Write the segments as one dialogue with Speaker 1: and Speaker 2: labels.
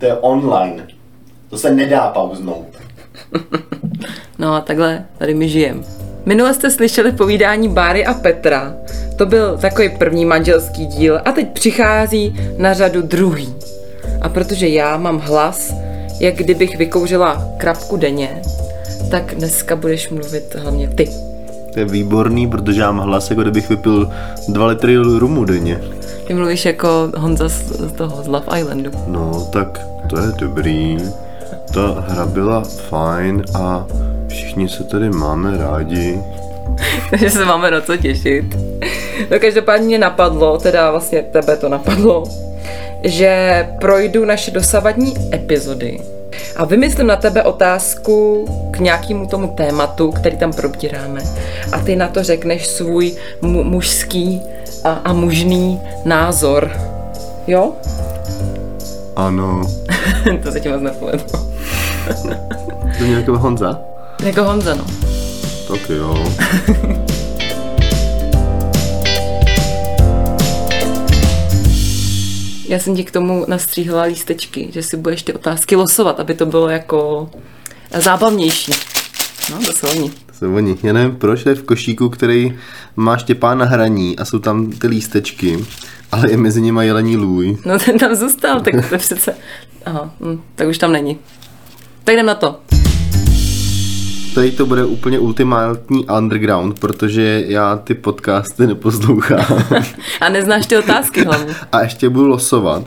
Speaker 1: To je online. To se nedá pauznout.
Speaker 2: No a takhle tady my žijem. Minule jste slyšeli povídání Báry a Petra. To byl takový první manželský díl a teď přichází na řadu druhý. A protože já mám hlas, jak kdybych vykouřila krapku denně, tak dneska budeš mluvit hlavně ty.
Speaker 1: To je výborný, protože já mám hlas, jako kdybych vypil dva litry rumu denně.
Speaker 2: Ty mluvíš jako Honza z, z toho, z Love Islandu.
Speaker 1: No, tak to je dobrý. Ta hra byla fajn a všichni se tady máme rádi.
Speaker 2: Takže se máme na co těšit. No každopádně mě napadlo, teda vlastně tebe to napadlo, že projdu naše dosavadní epizody a vymyslím na tebe otázku k nějakému tomu tématu, který tam probíráme. A ty na to řekneš svůj mu- mužský a, a mužný názor. Jo?
Speaker 1: Ano.
Speaker 2: to se ti moc nepovedlo.
Speaker 1: To je jako Honza?
Speaker 2: Jako Honza, no.
Speaker 1: Tak jo.
Speaker 2: Já jsem ti k tomu nastříhla lístečky, že si budeš ty otázky losovat, aby to bylo jako zábavnější. No, to jsou oni.
Speaker 1: To jsou oni. Já nevím, proč je v košíku, který má Štěpán na hraní a jsou tam ty lístečky, ale je mezi nimi jelení lůj.
Speaker 2: No ten tam zůstal, tak to přece... Aha, hm, tak už tam není. Tak jdem na to.
Speaker 1: Tady to bude úplně ultimátní underground, protože já ty podcasty neposlouchám.
Speaker 2: A neznáš ty otázky hlavně.
Speaker 1: a ještě budu losovat.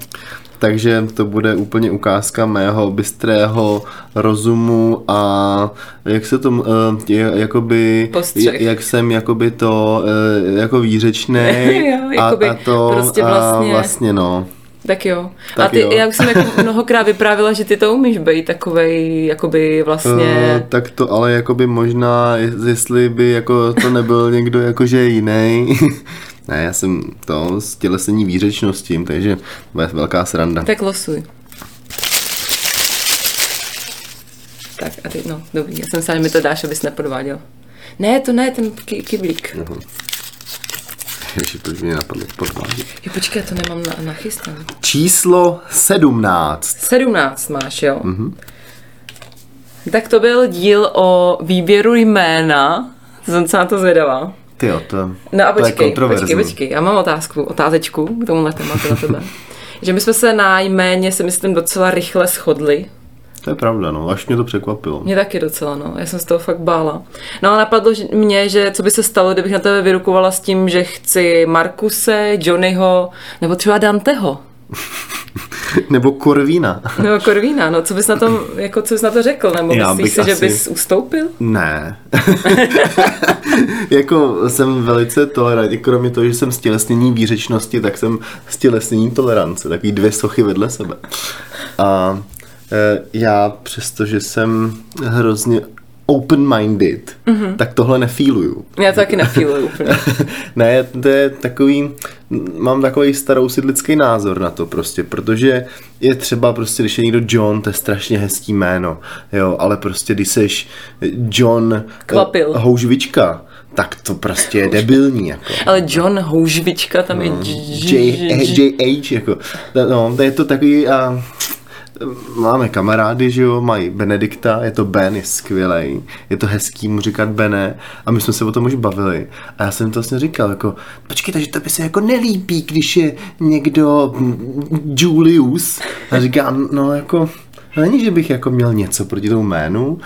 Speaker 1: Takže to bude úplně ukázka mého bystrého rozumu a jak se to, uh, jakoby,
Speaker 2: Postřeh.
Speaker 1: jak jsem jakoby to, uh, jako výřečnej
Speaker 2: Jo, jakoby
Speaker 1: a, a to,
Speaker 2: prostě
Speaker 1: a
Speaker 2: vlastně-
Speaker 1: vlastně no.
Speaker 2: Tak jo.
Speaker 1: Tak
Speaker 2: a ty,
Speaker 1: jo.
Speaker 2: já už jsem jako mnohokrát vyprávila, že ty to umíš být takovej, jakoby vlastně...
Speaker 1: Uh, tak to ale jakoby možná, jestli by jako to nebyl někdo jakože jiný. ne, já jsem to z tělesení výřečnosti, takže bude velká sranda.
Speaker 2: Tak losuj. Tak a ty, no, dobrý, já jsem že mi to dáš, abys nepodváděl. Ne, to ne, ten ky- kyblík.
Speaker 1: Ježi, proč mě napadlo podvádět.
Speaker 2: Jo, počkej, já to nemám na, nachystané.
Speaker 1: Číslo 17.
Speaker 2: 17 máš, jo? Mm-hmm. Tak to byl díl o výběru jména. Jsem se na to zvědavá.
Speaker 1: Ty jo, to,
Speaker 2: No a
Speaker 1: to je
Speaker 2: počkej,
Speaker 1: kontroverzní.
Speaker 2: počkej, počkej, já mám otázku, otázečku k tomuhle tématu na tebe. že my jsme se na jméně si myslím docela rychle shodli.
Speaker 1: To je pravda, no, až mě to překvapilo.
Speaker 2: Mě taky docela, no. Já jsem z toho fakt bála. No a napadlo že- mě, že co by se stalo, kdybych na tebe vyrukovala s tím, že chci Markuse, Johnnyho, nebo třeba Danteho.
Speaker 1: Nebo Korvína.
Speaker 2: Nebo Korvína, no co bys na tom, jako co bys na to řekl, nebo
Speaker 1: Já
Speaker 2: myslíš
Speaker 1: bych
Speaker 2: si, že
Speaker 1: asi-
Speaker 2: bys ustoupil?
Speaker 1: Ne. jako jsem velice tolerantní, kromě toho, že jsem stělesnění výřečnosti, tak jsem stělesnění tolerance, takový dvě sochy vedle sebe. A e, já, přestože jsem hrozně open-minded, mm-hmm. tak tohle nefíluju.
Speaker 2: Já to taky nefíluju úplně.
Speaker 1: ne, to je takový, mám takový starousidlický názor na to prostě, protože je třeba prostě, když je někdo John, to je strašně hezký jméno, jo, ale prostě když seš John eh,
Speaker 2: Kvapil.
Speaker 1: Houžvička, tak to prostě je debilní, jako.
Speaker 2: Ale John Houžvička tam je...
Speaker 1: No, J, JH, jako, no, to je to takový, a, máme kamarády, že jo, mají Benedikta, je to Ben, je skvělej, je to hezký mu říkat Bene a my jsme se o tom už bavili a já jsem to vlastně říkal, jako, počkej, takže to by se jako nelíbí, když je někdo mm, Julius a říkám, no jako, Není, že bych jako měl něco proti tomu jménu.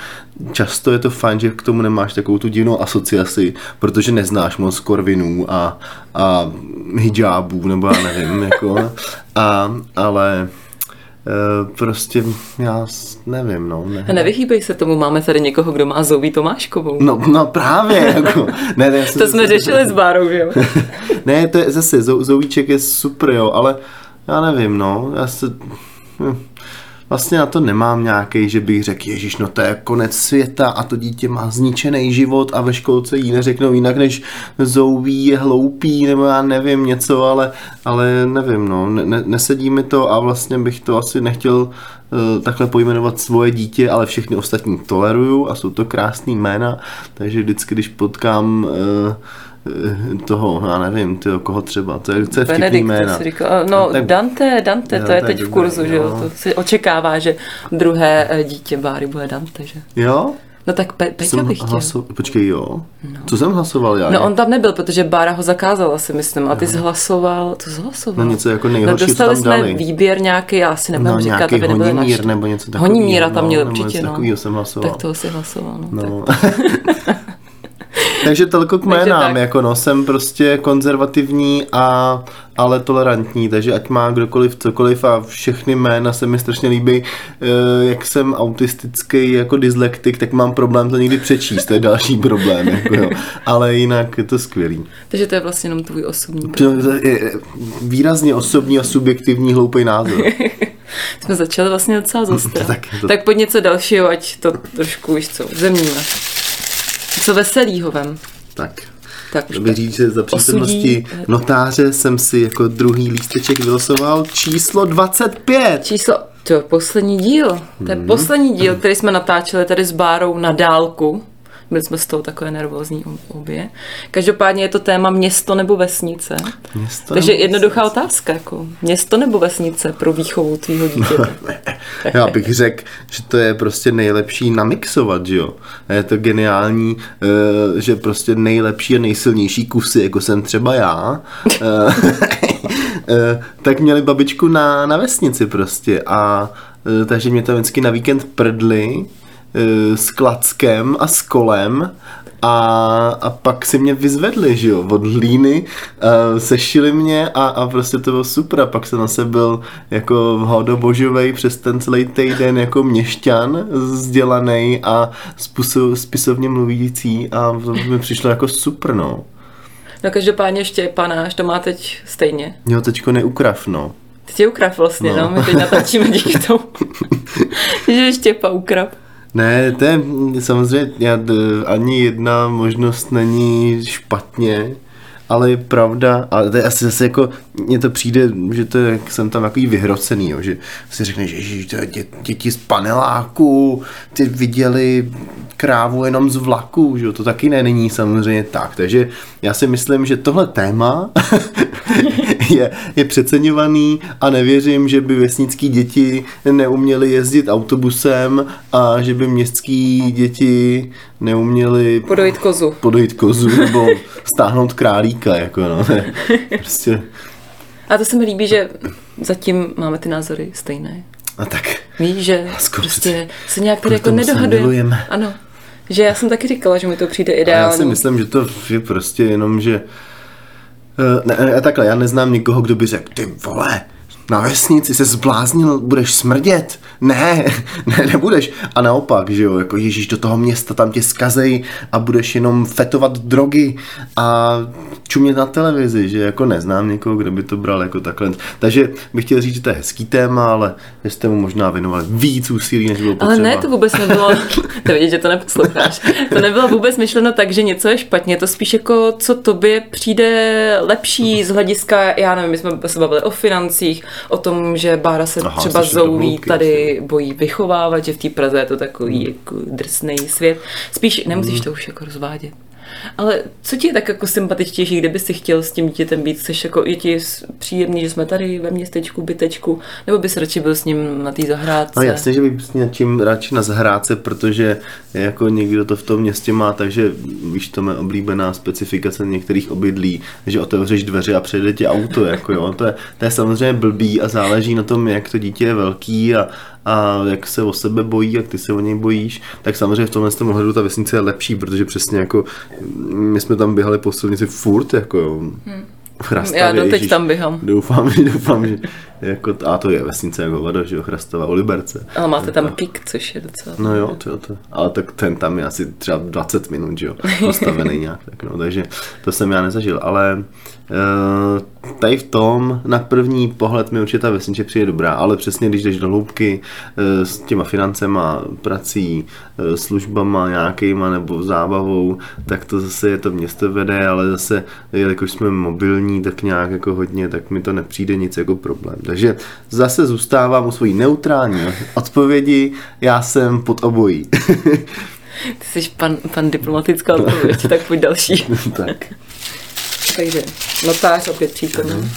Speaker 1: Často je to fajn, že k tomu nemáš takovou tu divnou asociaci, protože neznáš moc korvinů a, a hijabů, nebo já nevím, jako. A, ale prostě já nevím, no. Ne.
Speaker 2: A nevyhýbej se tomu, máme tady někoho, kdo má Zoví Tomáškovou.
Speaker 1: No, no právě, jako. Ne, ne,
Speaker 2: To jsme řešili s Bárou, že jo?
Speaker 1: ne, to je zase, Zou- Zouvíček je super, jo, ale já nevím, no, já se... hm. Vlastně na to nemám nějaký, že bych řekl, Ježíš, no to je konec světa a to dítě má zničený život a ve školce jí neřeknou jinak než zouví, je hloupý, nebo já nevím něco, ale, ale nevím, no, ne, nesedí mi to a vlastně bych to asi nechtěl uh, takhle pojmenovat svoje dítě, ale všechny ostatní toleruju a jsou to krásný jména, takže vždycky, když potkám uh, toho, já nevím, tyjo, koho třeba, to je, to je vtipný
Speaker 2: Benedikt,
Speaker 1: jména.
Speaker 2: to si říkal, no
Speaker 1: tak-
Speaker 2: Dante, Dante, to je
Speaker 1: to je
Speaker 2: teď v
Speaker 1: dobré,
Speaker 2: kurzu, že jo,
Speaker 1: no.
Speaker 2: to si očekává, že druhé eh, dítě Báry bude Dante, že?
Speaker 1: Jo?
Speaker 2: No tak Pe- Peťa
Speaker 1: Jsem
Speaker 2: bych chtěl.
Speaker 1: hlaso... Počkej, jo. Co jsem hlasoval já?
Speaker 2: No on tam nebyl, protože Bára ho zakázala, si myslím. A ty jsi hlasoval, co jsi hlasoval?
Speaker 1: No něco jako
Speaker 2: no,
Speaker 1: nejhorší, co
Speaker 2: dostali
Speaker 1: tam
Speaker 2: jsme
Speaker 1: dali.
Speaker 2: výběr nějaký, já si nebudem
Speaker 1: No,
Speaker 2: říkat, aby nebyly
Speaker 1: honimír
Speaker 2: naštvaný.
Speaker 1: nebo něco takového.
Speaker 2: Honimíra tam měl
Speaker 1: no,
Speaker 2: určitě, no.
Speaker 1: jsem hlasoval.
Speaker 2: Tak toho si hlasoval, no.
Speaker 1: No. Takže telko k jménám,
Speaker 2: tak.
Speaker 1: jako no, jsem prostě konzervativní a ale tolerantní, takže ať má kdokoliv cokoliv a všechny jména se mi strašně líbí. Eh, Jak jsem autistický jako dyslektik, tak mám problém to někdy přečíst, to je další problém, jako jo. ale jinak je to skvělý.
Speaker 2: Takže to je vlastně jenom tvůj osobní.
Speaker 1: Je výrazně osobní a subjektivní hloupý názor.
Speaker 2: Jsme začali vlastně docela zostra.
Speaker 1: Tak to-
Speaker 2: tak pojď něco dalšího, ať to trošku, víš co, zemíme. Co veselýho vem.
Speaker 1: Tak.
Speaker 2: Tak už
Speaker 1: bych říct, že za přítomnosti
Speaker 2: Osudí.
Speaker 1: notáře jsem si jako druhý lísteček vylosoval číslo 25.
Speaker 2: Číslo, to je poslední díl. To je
Speaker 1: Mhm.
Speaker 2: poslední díl, který jsme natáčeli tady s Bárou na dálku. Byli jsme z toho takové nervózní obě. Každopádně je to téma město nebo vesnice.
Speaker 1: Město
Speaker 2: Takže
Speaker 1: nebo
Speaker 2: jednoduchá otázka, jako město nebo vesnice pro výchovu tvýho dítěte.
Speaker 1: Já bych řekl, že to je prostě nejlepší namixovat, že jo. A je to geniální, eh, že prostě nejlepší a nejsilnější kusy, jako jsem třeba já, eh, eh, tak měli babičku na, na vesnici prostě a takže mě to vždycky na víkend prdli s klackem a s kolem a, a pak si mě vyzvedli, že jo, od hlíny, uh, sešili mě a, a prostě to bylo super a pak jsem zase byl jako hodobožovej přes ten celý týden jako měšťan vzdělaný a spisovně mluvící a to mi přišlo jako super, no.
Speaker 2: No každopádně Štěpanáš to má teď stejně.
Speaker 1: Jo, teďko neukrav, no.
Speaker 2: Ty tě ukrav vlastně, no.
Speaker 1: No.
Speaker 2: no. My teď natáčíme díky tomu, že Štěpa ukrav.
Speaker 1: Ne, to je samozřejmě, já, ani jedna možnost není špatně, ale je pravda, a to je asi zase jako, mně to přijde, že to je, jsem tam takový vyhrocený, jo, že si řekneš, že to dě, děti z paneláku, ty viděli krávu jenom z vlaku, že jo, to taky ne, není samozřejmě tak, takže já si myslím, že tohle téma je, je přeceňovaný a nevěřím, že by vesnický děti neuměly jezdit autobusem a že by městský děti neuměly
Speaker 2: Podojit kozu.
Speaker 1: podojit kozu nebo stáhnout králíka, jako no. Prostě,
Speaker 2: A to se mi líbí, že zatím máme ty názory stejné.
Speaker 1: a tak.
Speaker 2: Víš, že
Speaker 1: Lásko,
Speaker 2: prostě se nějak tady jako nedohadujeme. Ano. Že já jsem taky říkala, že mi to přijde
Speaker 1: A já si myslím, že to je prostě jenom, že ne, ne, takhle, já neznám nikoho, kdo by řekl, ty vole, na vesnici se zbláznil, budeš smrdět. Ne, ne, nebudeš. A naopak, že jo, jako ježíš do toho města, tam tě skazej a budeš jenom fetovat drogy a čumět na televizi, že jako neznám někoho, kdo by to bral jako takhle. Takže bych chtěl říct, že to je hezký téma, ale že jste mu možná věnovali víc úsilí, než bylo potřeba.
Speaker 2: Ale ne, to vůbec nebylo, to vidět, že to neposloucháš, to nebylo vůbec myšleno tak, že něco je špatně, to spíš jako, co tobě přijde lepší z hlediska, já nevím, my jsme se bavili o financích, o tom, že Bára se
Speaker 1: Aha,
Speaker 2: třeba
Speaker 1: hloubky,
Speaker 2: tady bojí vychovávat, že v té Praze je to takový jako drsný svět. Spíš nemusíš to už jako rozvádět. Ale co ti je tak jako sympatičtější, kdyby si chtěl s tím dítětem být? Chceš jako, je ti příjemný, že jsme tady ve městečku, bytečku, nebo bys radši byl s ním na té zahrádce?
Speaker 1: No jasně, že bych s něčím radši na zahrádce, protože jako někdo to v tom městě má, takže víš, to je oblíbená specifikace některých obydlí, že otevřeš dveře a přejde ti auto, jako jo, to je, to je samozřejmě blbý a záleží na tom, jak to dítě je velký a, a jak se o sebe bojí, jak ty se o něj bojíš, tak samozřejmě v tomhle tom ohledu ta vesnice je lepší, protože přesně jako my jsme tam běhali po silnici furt, jako jo. Chrastavě,
Speaker 2: Já doteď
Speaker 1: ježiš.
Speaker 2: tam běhám.
Speaker 1: Doufám, že, doufám, že, jako, a to je vesnice jako voda, že jo, Chrastova u Liberce.
Speaker 2: Ale máte tam pík, což je docela...
Speaker 1: No jo, to, to, ale tak ten tam je asi třeba 20 minut, že jo, postavený nějak, tak no, takže to jsem já nezažil, ale uh, tady v tom na první pohled mi určitě ta vesnice přijde dobrá, ale přesně když jdeš do hloubky uh, s těma financema, prací, uh, službama nějakýma nebo zábavou, tak to zase je to město vede, ale zase, jelikož jsme mobilní, tak nějak jako hodně, tak mi to nepřijde nic jako problém. Takže zase zůstávám u svojí neutrální odpovědi, já jsem pod obojí.
Speaker 2: Ty jsi pan, pan diplomatická odpověď, tak pojď další.
Speaker 1: tak.
Speaker 2: Takže notář opět přítomný.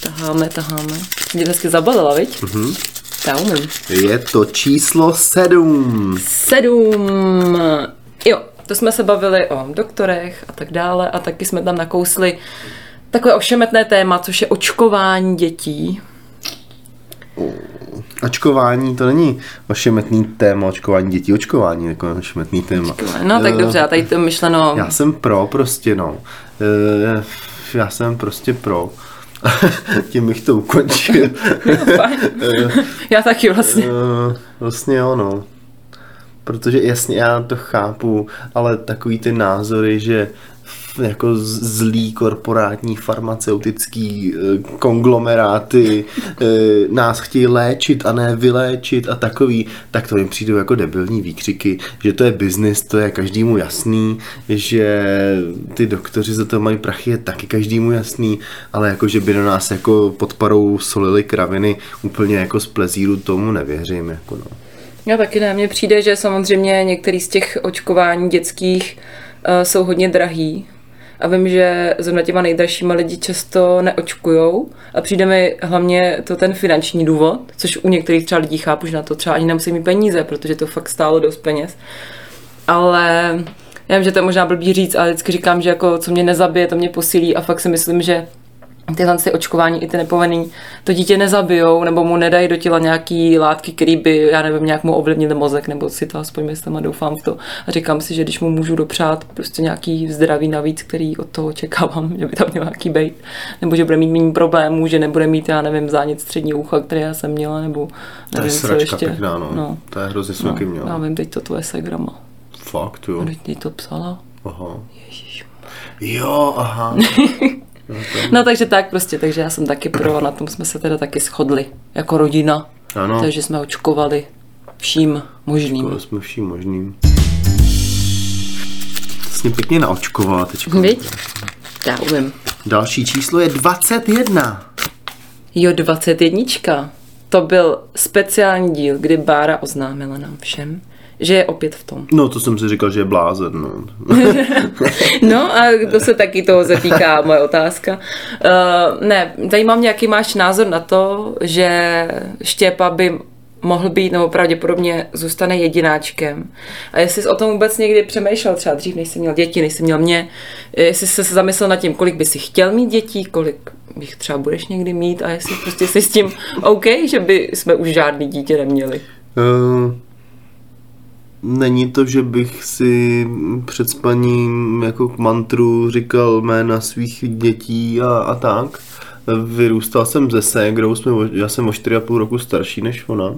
Speaker 2: Taháme, taháme. Mě dnesky zabalila, viď? Mhm. Já umím.
Speaker 1: Je to číslo sedm.
Speaker 2: Sedm. Jo, to jsme se bavili o doktorech a tak dále a taky jsme tam nakousli takové ošemetné téma, což je očkování dětí.
Speaker 1: Očkování, to není ošemetný téma, očkování dětí, očkování jako ošemetný téma.
Speaker 2: No tak
Speaker 1: Eh,
Speaker 2: dobře, a tady to myšleno...
Speaker 1: Já jsem pro prostě, no. Eh, Já jsem prostě pro. Tím bych to ukončil.
Speaker 2: Fajn. Já taky vlastně.
Speaker 1: Eh, Vlastně jo, no. Protože jasně, já to chápu, ale takový ty názory, že jako z- zlý korporátní farmaceutický eh, konglomeráty eh, nás chtějí léčit a ne vyléčit a takový, tak to mi přijdou jako debilní výkřiky, že to je biznis, to je každému jasný, že ty doktoři za to mají prachy, je taky každému jasný, ale jako, že by do nás jako pod parou solili kraviny úplně jako z plezíru, tomu nevěřím, jako no.
Speaker 2: Já taky ne, mně přijde, že samozřejmě některý z těch očkování dětských uh, jsou hodně drahý. A vím, že zrovna těma nejdražšíma lidi často neočkujou a přijde mi hlavně to ten finanční důvod, což u některých třeba lidí chápu, že na to třeba ani nemusí mít peníze, protože to fakt stálo dost peněz. Ale já vím, že to je možná blbý říct, ale vždycky říkám, že jako co mě nezabije, to mě posílí a fakt si myslím, že tyhle ty očkování i ty nepovinný to dítě nezabijou nebo mu nedají do těla nějaký látky, které by, já nevím, nějak mu ovlivnily mozek, nebo si to aspoň myslím a doufám v to. A říkám si, že když mu můžu dopřát prostě nějaký zdraví navíc, který od toho očekávám, že by tam měl nějaký bejt, nebo že bude mít méně problémů, že nebude mít, já nevím, zánět střední ucha, který já jsem měla, nebo
Speaker 1: To je
Speaker 2: nevím, co ještě.
Speaker 1: pěkná, no.
Speaker 2: no.
Speaker 1: To je hrozně jsem taky
Speaker 2: Já vím, teď to tvoje segrama.
Speaker 1: Fakt, jo.
Speaker 2: Teď to psala.
Speaker 1: Aha. Jo, aha.
Speaker 2: No takže tak prostě, takže já jsem taky pro na tom jsme se teda taky shodli jako rodina.
Speaker 1: Ano.
Speaker 2: Takže jsme očkovali vším možným.
Speaker 1: To jsme vším možným. Vlastně pěkně naočkovala teďko.
Speaker 2: Viď? Já umím.
Speaker 1: Další číslo je 21.
Speaker 2: Jo, 21. To byl speciální díl, kdy Bára oznámila nám všem, že je opět v tom.
Speaker 1: No, to jsem si říkal, že je blázen, no.
Speaker 2: No a to se taky toho zatýká moje otázka. Uh, ne, zajímá mě, jaký máš názor na to, že Štěpa by mohl být, nebo pravděpodobně zůstane jedináčkem. A jestli jsi o tom vůbec někdy přemýšlel, třeba dřív, než jsi měl děti, než jsi měl mě, jestli jsi se zamyslel nad tím, kolik by si chtěl mít dětí, kolik bych třeba budeš někdy mít a jestli prostě jsi s tím OK, že by jsme už žádný dítě neměli.
Speaker 1: Uh, není to, že bych si před spaním jako mantru říkal jména svých dětí a, a tak. Vyrůstal jsem ze ségrou, jsme, já jsem o 4,5 roku starší než ona.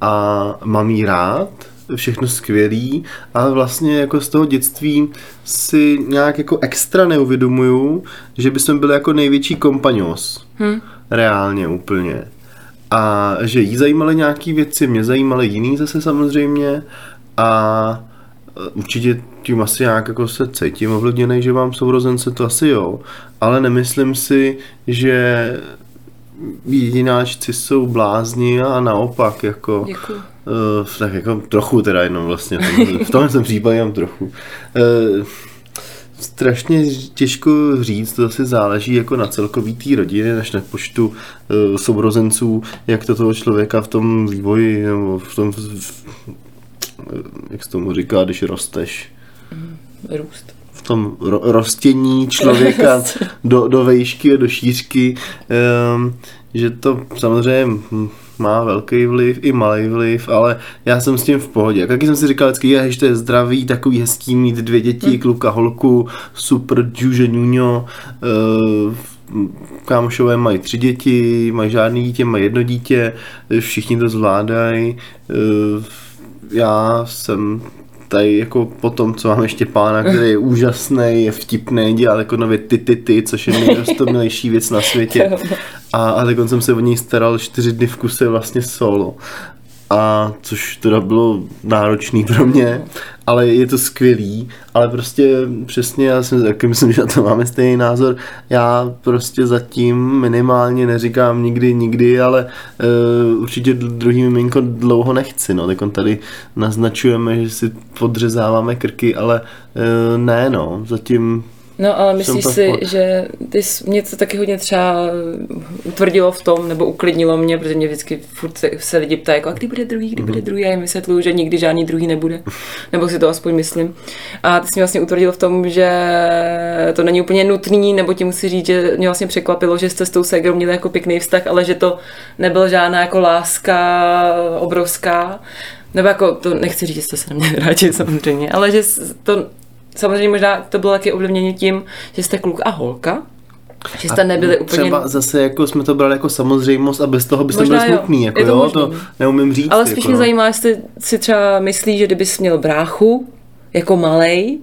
Speaker 1: A mám jí rád, všechno skvělý, ale vlastně jako z toho dětství si nějak jako extra neuvědomuju, že bychom byli jako největší kompaňos. Hmm. Reálně úplně. A že jí zajímaly nějaký věci, mě zajímaly jiný zase samozřejmě a e, určitě tím asi nějak jako se cítím ovlivněný, že mám sourozence, to asi jo, ale nemyslím si, že jedináčci jsou blázni a naopak jako...
Speaker 2: Děkuji.
Speaker 1: Uh, tak jako trochu teda jenom vlastně, v tomhle jsem případě jenom trochu. Uh, strašně těžko říct, to asi záleží jako na celkový té rodiny, než na počtu uh, sourozenců, jak to toho člověka v tom vývoji, nebo v tom, v, v, jak se tomu říká, když rosteš,
Speaker 2: Růst.
Speaker 1: v tom ro, rostění člověka do, do vejšky a do šířky, um, že to samozřejmě hm, má velký vliv i malý vliv, ale já jsem s tím v pohodě. Jak taky jsem si říkal vždycky, je, že to je zdravý, takový hezký mít dvě děti, kluka, holku, super, džuže, ňuňo, uh, kámošové mají tři děti, mají žádný dítě, mají jedno dítě, všichni to zvládají. Eh, Já jsem tady jako po tom, co máme Štěpána, který je úžasný, je vtipný, dělal jako nově ty ty ty, což je nejrostomilejší věc na světě. A, a tak jsem se o něj staral čtyři dny v kuse vlastně solo. A což teda bylo náročný pro mě, ale je to skvělý, ale prostě přesně, já si taky myslím, že na to máme stejný názor, já prostě zatím minimálně neříkám nikdy, nikdy, ale uh, určitě druhý miminko dlouho nechci, no, tak on tady naznačujeme, že si podřezáváme krky, ale uh, ne, no, zatím
Speaker 2: No ale myslíš si, že ty jsi, mě to taky hodně třeba utvrdilo v tom, nebo uklidnilo mě, protože mě vždycky furt se, se lidi ptají, jako, a kdy bude druhý, kdy bude
Speaker 1: Mhm.
Speaker 2: druhý, a já jim vysvětluju, že nikdy žádný druhý nebude, nebo si to aspoň myslím. A ty jsi mě vlastně utvrdil v tom, že to není úplně nutný, nebo ti musí říct, že mě vlastně překvapilo, že jste s tou ségrou měli jako pěkný vztah, ale že to nebyl žádná jako láska obrovská, nebo jako, to nechci říct, že jste se neměli rádi samozřejmě, ale že to Samozřejmě možná to bylo taky ovlivněno tím, že jste kluk a holka, že jste nebyli úplně...
Speaker 1: Třeba zase jako jsme to brali jako samozřejmost a bez toho byste
Speaker 2: Možná
Speaker 1: byli smutný, jako
Speaker 2: to
Speaker 1: jo,
Speaker 2: možný.
Speaker 1: to neumím říct.
Speaker 2: Ale spíš
Speaker 1: jako,
Speaker 2: mě
Speaker 1: no.
Speaker 2: zajímá, jestli si třeba myslí, že kdybys měl bráchu jako malej,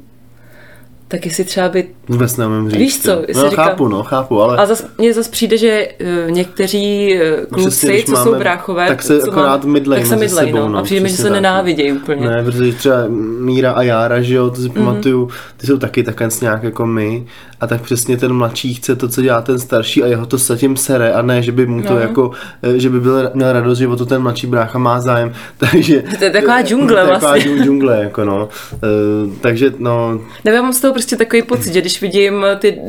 Speaker 2: tak jestli třeba by...
Speaker 1: Vůbec neumím říct.
Speaker 2: Víš co,
Speaker 1: No,
Speaker 2: říkám-
Speaker 1: chápu, no, chápu, ale...
Speaker 2: A zas, mně zase přijde, že uh, někteří uh, kluci,
Speaker 1: Přesně,
Speaker 2: co jsou
Speaker 1: máme-
Speaker 2: bráchové,
Speaker 1: tak se akorát mydlej
Speaker 2: tak se mydlej,
Speaker 1: sebou,
Speaker 2: no.
Speaker 1: no,
Speaker 2: A přijde mi, že se
Speaker 1: tak, no.
Speaker 2: nenávidějí úplně.
Speaker 1: Ne, protože třeba Míra a Jára, že jo, to si
Speaker 2: Mhm.
Speaker 1: pamatuju, ty jsou taky takhle nějak jako my a tak přesně ten mladší chce to, co dělá ten starší a jeho to zatím sere a ne, že by mu to
Speaker 2: No.
Speaker 1: jako, eh, že by byl, měl radost, že o to ten mladší brácha má zájem, takže...
Speaker 2: To je taková džungle
Speaker 1: to je taková
Speaker 2: vlastně.
Speaker 1: džung- džungle, jako no. Eh, takže no,
Speaker 2: Nebo já mám z toho prostě takový pocit, že když vidím ty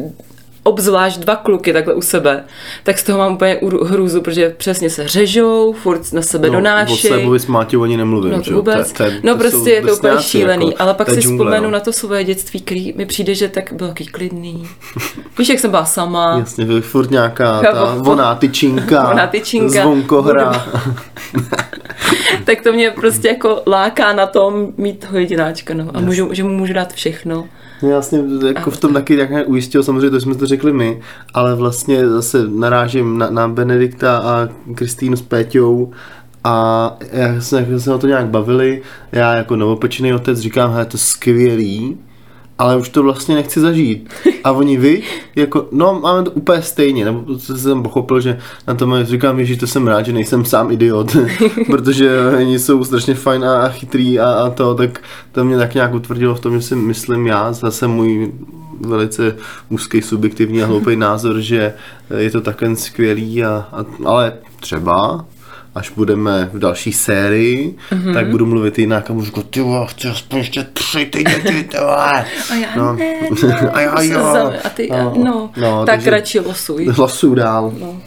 Speaker 2: obzvlášť dva kluky takhle u sebe, tak z toho mám úplně hrůzu, protože přesně se řežou, furt na sebe
Speaker 1: no,
Speaker 2: donáší.
Speaker 1: Sebovi s Máťou ani nemluvím,
Speaker 2: No
Speaker 1: že
Speaker 2: vůbec.
Speaker 1: to je-
Speaker 2: no prostě je to úplně
Speaker 1: drsňáci,
Speaker 2: šílený,
Speaker 1: jako,
Speaker 2: ale pak si
Speaker 1: džungle,
Speaker 2: vzpomenu
Speaker 1: no.
Speaker 2: na to svoje dětství, který mi přijde, že tak bylo takový klidný. Víš, jak jsem byla sama.
Speaker 1: Jasně, byl furt nějaká ta voná tyčinka,
Speaker 2: Voná tyčinka.
Speaker 1: zvonkohra.
Speaker 2: tak to mě prostě jako láká na tom mít toho jedináčka, no. A můžu, že mu můžu dát všechno.
Speaker 1: Vlastně jako v tom taky tak nějak ujistil, samozřejmě to jsme to řekli my, ale vlastně zase narážím na, na Benedikta a Kristýnu s Péťou a jak jsme, jak jsme se o to nějak bavili, já jako novopečený otec říkám, hele, to je skvělý, ale už to vlastně nechci zažít. A oni vy, jako, no máme to úplně stejně, nebo jsem pochopil, že na tom říkám, že to jsem rád, že nejsem sám idiot, protože oni jsou strašně fajn a, chytrý a, a to, tak to mě tak nějak utvrdilo v tom, že si myslím já, zase můj velice úzký, subjektivní a hloupý názor, že je to takhle skvělý, a, a, ale třeba až budeme v další sérii, mm-hmm. tak budu mluvit jinak a můžu říkat, ty vole, chci aspoň ještě tři ty děti, ty vole.
Speaker 2: A já
Speaker 1: No.
Speaker 2: ne,
Speaker 1: A já jo.
Speaker 2: A ty,
Speaker 1: No.
Speaker 2: no, no,
Speaker 1: No,
Speaker 2: tak radši losuj.
Speaker 1: Hlasu dál.
Speaker 2: No.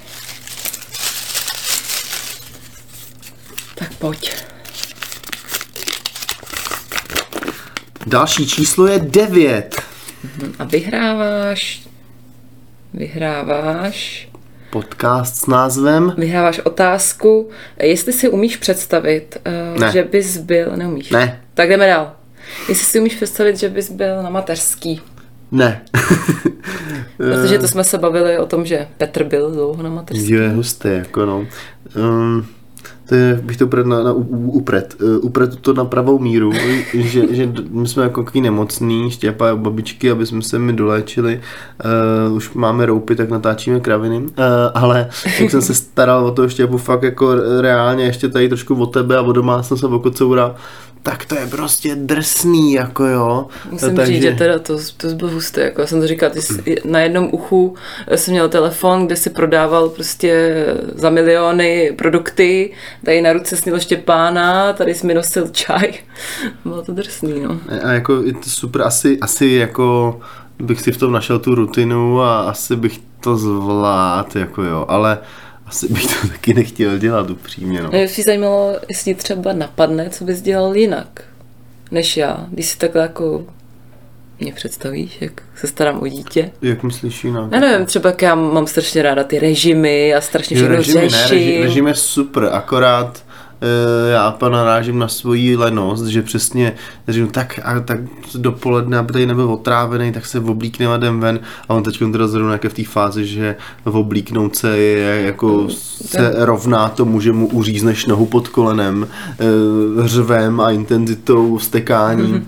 Speaker 2: Tak pojď.
Speaker 1: Další číslo je 9.
Speaker 2: A vyhráváš, vyhráváš,
Speaker 1: Podcast s názvem
Speaker 2: vyhráváš otázku, jestli si umíš představit, uh,
Speaker 1: Ne.
Speaker 2: že bys byl, neumíš.
Speaker 1: Ne.
Speaker 2: Tak jdeme dál. Jestli si umíš představit, že bys byl na mateřský.
Speaker 1: Ne.
Speaker 2: Protože to jsme se bavili o tom, že Petr byl dlouho na mateřský.
Speaker 1: Jo, je husté, jako no. Um, to je, bych to na, na, u- u- upret, uh, upret to na pravou míru, že, že my jsme jako takový nemocný, Štěpa a babičky, aby jsme se mi doléčili, uh, už máme roupy, tak natáčíme kraviny, uh, ale jak jsem se staral o to Štěpu fakt jako reálně ještě tady trošku o tebe a o domácnost a o kocoura, tak to je prostě drsný, jako jo.
Speaker 2: Musím Takže... říct, že teda to, to bylo husté, jako já jsem to říkal, ty jsi, na jednom uchu jsem měl telefon, kde si prodával prostě za miliony produkty, tady na ruce sněl Štěpána, tady jsi mi nosil čaj, bylo to drsný, no.
Speaker 1: A jako je to super, asi, asi jako bych si v tom našel tu rutinu a asi bych to zvládl, jako jo, ale asi bych to taky nechtěl dělat upřímně, no.
Speaker 2: Mě by zajímalo, jestli třeba napadne, co bys dělal jinak, než já, když si takhle jako mě představíš, jak se starám o dítě.
Speaker 1: Jak myslíš jinak?
Speaker 2: Já nevím, třeba jak já mám strašně ráda ty režimy a strašně všechno řeším.
Speaker 1: režim, režim je super, akorát já pa narážím na svoji lenost, že přesně říkám, tak, a, tak dopoledne, aby tady nebyl otrávený, tak se oblíkne a jdem ven. A on teď teda zrovna jak je v té fázi, že oblíknout se je jako se rovná tomu, že mu uřízneš nohu pod kolenem, e, řvem a intenzitou stekání.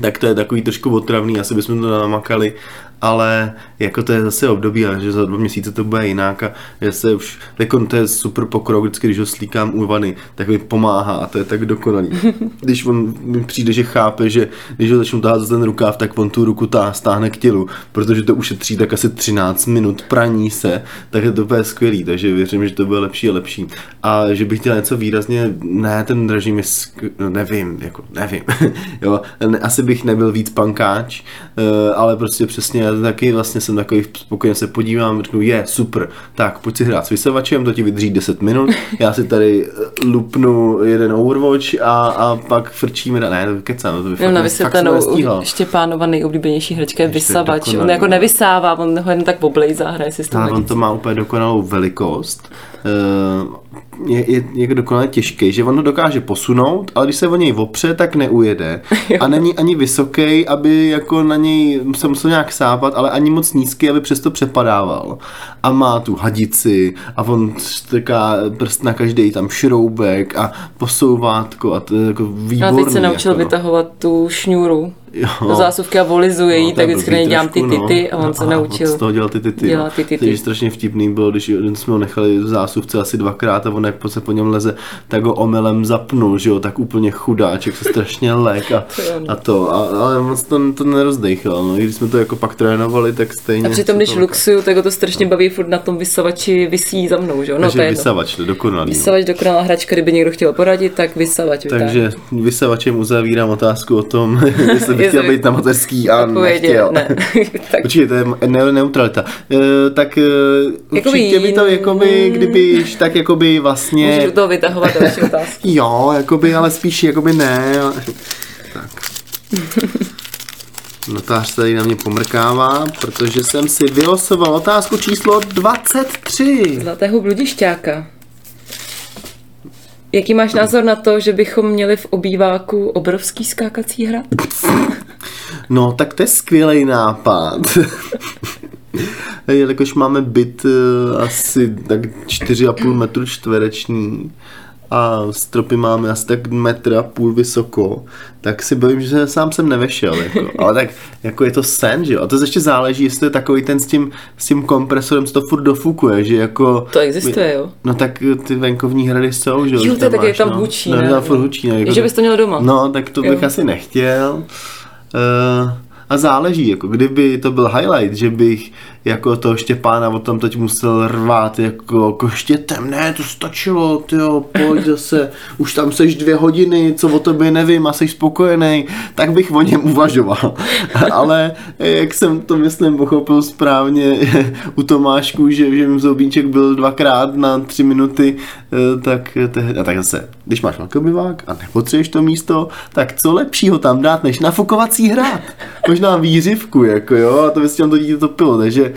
Speaker 1: Tak to je takový trošku otravný, asi bychom to namakali, ale jako to je zase období, a že za dva měsíce to bude jinak a že se už, jako to je super pokrok, vždycky, když ho slíkám u vany, tak mi pomáhá a to je tak dokonalý. Když on mi přijde, že chápe, že když ho začnu tahat za ten rukáv, tak on tu ruku tá, stáhne k tělu, protože to ušetří tak asi 13 minut praní se, tak je to úplně skvělý, takže věřím, že to bude lepší a lepší. A že bych chtěl něco výrazně, ne, ten režim je, sk- no, nevím, jako nevím, jo, asi bych nebyl víc pankáč, eh, ale prostě přesně já taky vlastně jsem takový spokojeně se podívám, řeknu, je, super, tak pojď si hrát s vysavačem, to ti vydrží 10 minut, já si tady eh, lupnu jeden Overwatch a, a pak frčíme, ne, to kecám, to by fakt,
Speaker 3: na vysvětlenou. Štěpánova nejoblíbenější hračka je
Speaker 1: Ještě
Speaker 3: vysavač. On jako nevysává, on ho jen tak oblejzá, hraje si s tím
Speaker 1: on to má úplně dokonalou velikost. Eh, Je, je, je dokonale těžký, že on ho dokáže posunout, ale když se o něj opře, tak neujede. A není ani vysoký, aby jako na něj se musel nějak sápat, ale ani moc nízký, aby přesto přepadával. A má tu hadici a on strká prst na každý tam šroubek a posouvátko a to je jako
Speaker 3: No
Speaker 1: výborný.
Speaker 3: a teď se naučil
Speaker 1: jako, no.
Speaker 3: vytahovat tu šňůru
Speaker 1: Jo.
Speaker 3: do zásuvky a volizuje
Speaker 1: No,
Speaker 3: tak vždycky
Speaker 1: blbý
Speaker 3: na ní dělám ty
Speaker 1: trošku,
Speaker 3: tity a on se naučil.
Speaker 1: Z toho dělal ty tity. no.
Speaker 3: ty tity.
Speaker 1: Takže strašně vtipný bylo, když jsme ho nechali v zásuvce asi dvakrát a on jak se po něm leze, tak ho omylem zapnul, že jo, tak úplně chudáček se strašně lek a,
Speaker 3: no.
Speaker 1: a to, a, ale moc to, to nerozdejchal, no, když jsme to jako pak trénovali, tak stejně.
Speaker 3: A přitom, když luxuju, tak ho to strašně baví, furt na tom vysavači visí za mnou, že jo? No to
Speaker 1: Takže
Speaker 3: je
Speaker 1: vysavač, to dokonalý. no.
Speaker 3: Vysavač dokonalá hračka, kdyby někdo chtěl poradit, tak vysavač.
Speaker 1: Takže vysavačem uzavírám otázku o tom, jestli bych chtěl
Speaker 3: Jestli-
Speaker 1: být na mateřský a nechtěl.
Speaker 3: ne. tak
Speaker 1: Určitě, to je ne- neutralita. E, tak e,
Speaker 3: Jakoby
Speaker 1: určitě by to, jakoby, kdyby, tak jakoby vlastně...
Speaker 3: můžeš do toho vytahovat další otázky.
Speaker 1: Jo, jakoby, ale spíš jakoby ne. Tak. Notář tady na mě pomrkává, protože jsem si vylosoval otázku číslo 23.
Speaker 3: Zlatého bludišťáka. Jaký máš názor na to, že bychom měli v obýváku obrovský skákací hrad?
Speaker 1: No, tak to je skvělý nápad. Jelikož máme byt eh, asi tak 4,5 metru čtvereční a stropy máme asi tak metr a půl vysoko, tak si bojím, že sám jsem nevešel. Jako. Ale tak jako je to sen, že jo? A to ještě záleží, jestli je takový ten s tím, s tím kompresorem, co to furt dofukuje, že jako...
Speaker 3: To existuje, jo?
Speaker 1: No tak ty venkovní hrady jsou, že
Speaker 3: Jo,
Speaker 1: že
Speaker 3: to je taky, tam
Speaker 1: no.
Speaker 3: hučí,
Speaker 1: no,
Speaker 3: ne?
Speaker 1: tam furt hučí, ne? Jako
Speaker 3: že bys to měl doma.
Speaker 1: No, tak to bych
Speaker 3: Jo.
Speaker 1: asi nechtěl. Uh, a záleží, jako kdyby to byl highlight, že bych jako toho Štěpána o tom teď musel rvát jako koštětem, ne, to stačilo, tyjo, pojď zase, už tam seš dvě hodiny, co o tobě nevím a jsi spokojený, tak bych o něm uvažoval. Ale jak jsem to myslím pochopil správně u Tomášku, že, že mi zoubíček byl dvakrát na tři minuty, eh, tak, te, a tak zase, když máš velkobivák a nepotřebuješ to místo, tak co lepšího tam dát, než nafukovací hrad? Možná výřivku, jako jo, a to by si tam to dítě topilo, takže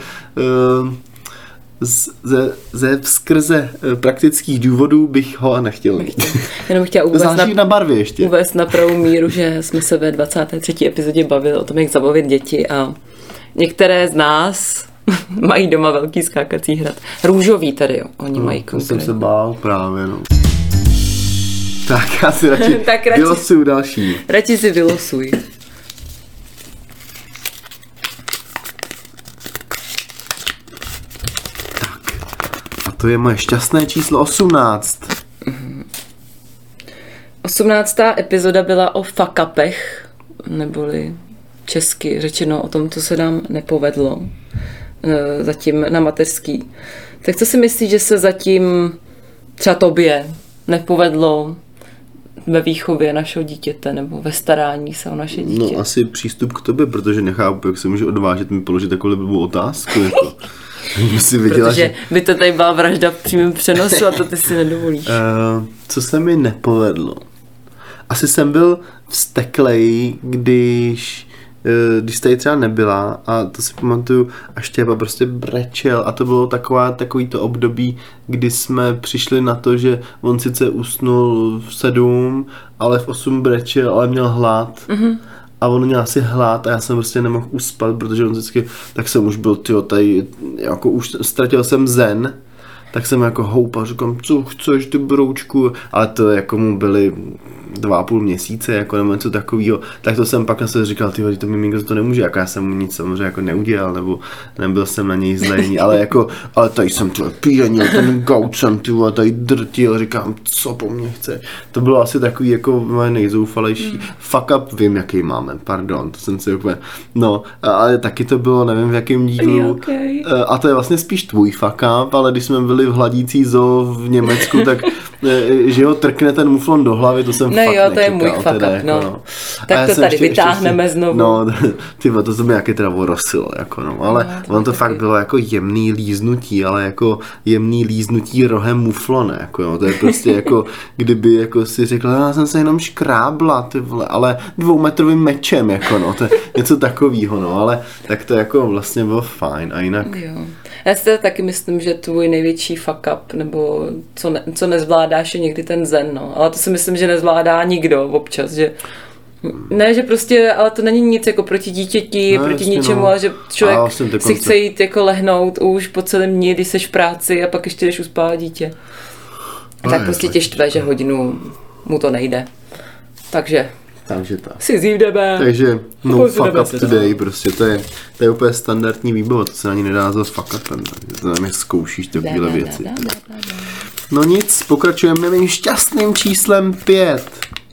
Speaker 1: ze, ze skrze eh, praktických důvodů bych ho nechtěl mít.
Speaker 2: Jenom chtěla uvést
Speaker 1: Záleží
Speaker 2: na,
Speaker 1: na barvě ještě.
Speaker 2: uvést na pravou míru, že jsme se ve 23. epizodě bavili o tom, jak zabavit děti a některé z nás mají doma velký skákací hrad. Růžový tady, jo. Oni mají
Speaker 1: To jsem se
Speaker 2: konkrétně.
Speaker 1: bál právě, no. Tak já si radši,
Speaker 2: Tak radši-
Speaker 1: vylosuju další.
Speaker 2: Radši si vylosuj.
Speaker 1: To je moje šťastné číslo 18.
Speaker 2: 18. epizoda byla o fakapech, neboli česky řečeno o tom, co se nám nepovedlo eh, zatím na mateřský. Tak co si myslíš, že se zatím třeba tobě nepovedlo ve výchově našeho dítěte nebo ve starání se o naše dítě?
Speaker 1: No asi přístup k tobě, protože nechápu, jak se může odvážet mi položit takovou blbou otázku. Jako. Si viděla,
Speaker 2: Protože
Speaker 1: že...
Speaker 2: by to tady byla vražda v přímém přenosu a to ty si nedovolíš.
Speaker 1: Uh, co se mi nepovedlo? Asi jsem byl vzteklej, když eh, když tady třeba nebyla a to si pamatuju, a Štěpa prostě brečel a to bylo taková, takový to období, kdy jsme přišli na to, že on sice usnul v sedm, ale v osm brečel, ale měl hlad. Mm-hmm a on měl asi hlad a já jsem prostě nemohl uspat, protože on vždycky, tak jsem už byl, tyjo, tady, jako už ztratil jsem zen, tak jsem jako houpal, říkám, co chceš ty broučku, ale to jako mu byly dva a půl měsíce, jako nebo něco takového, tak to jsem pak na sebe říkal, ty to miminko to nemůže, jako já jsem mu nic samozřejmě jako neudělal, nebo nebyl jsem na něj zlejný, ale jako, ale tady jsem tu píjenil, ten gauč jsem ty tady drtil, říkám, co po mně chce. To bylo asi takový jako moje nejzoufalejší. Mm. Fuck up vím, jaký máme, pardon, to jsem si úplně, no, ale taky to bylo, nevím v jakém dílu. Okay. Eh, a to je vlastně spíš tvůj fuck up, ale když jsme byli v hladící zoo v Německu, tak eh, že ho trkne ten muflon do hlavy, to jsem
Speaker 2: no fakt jo, to je můj fuck up, no. no. Tak to tady ještě, vytáhneme ještě znovu.
Speaker 1: No, ty to se mi nějaký teda orosilo, jako no, ale no, to on to fakt bylo jako jemný líznutí, ale jako jemný líznutí rohem muflone, jako jo, to je prostě jako, kdyby jako si řekl, já jsem se jenom škrábla, ty vole, ale dvoumetrovým mečem, jako no, to je něco takového, no, ale tak to jako vlastně bylo fajn a jinak.
Speaker 2: Jo. Já si taky myslím, že tvůj největší fuck up, nebo co, ne, co nezvládáš, je někdy ten zen, no. Ale to si myslím, že nezvládá nikdo občas, že ne, že prostě, ale to není nic jako proti dítěti, no, proti jasně, ničemu, no. ale že člověk vlastně si chce jít jako lehnout už po celém dní, když jsi v práci a pak ještě jdeš uspávat dítě. No, tak prostě tě štve, že hodinu mu to nejde. Takže
Speaker 1: takže tak.
Speaker 2: Si zjídeme.
Speaker 1: Takže no fuck up today, prostě to je, to je úplně standardní výbava, to se ani nedá nazvat fuck upem, to tam zkoušíš takovéhle věci. No nic, pokračujeme mým šťastným číslem pět.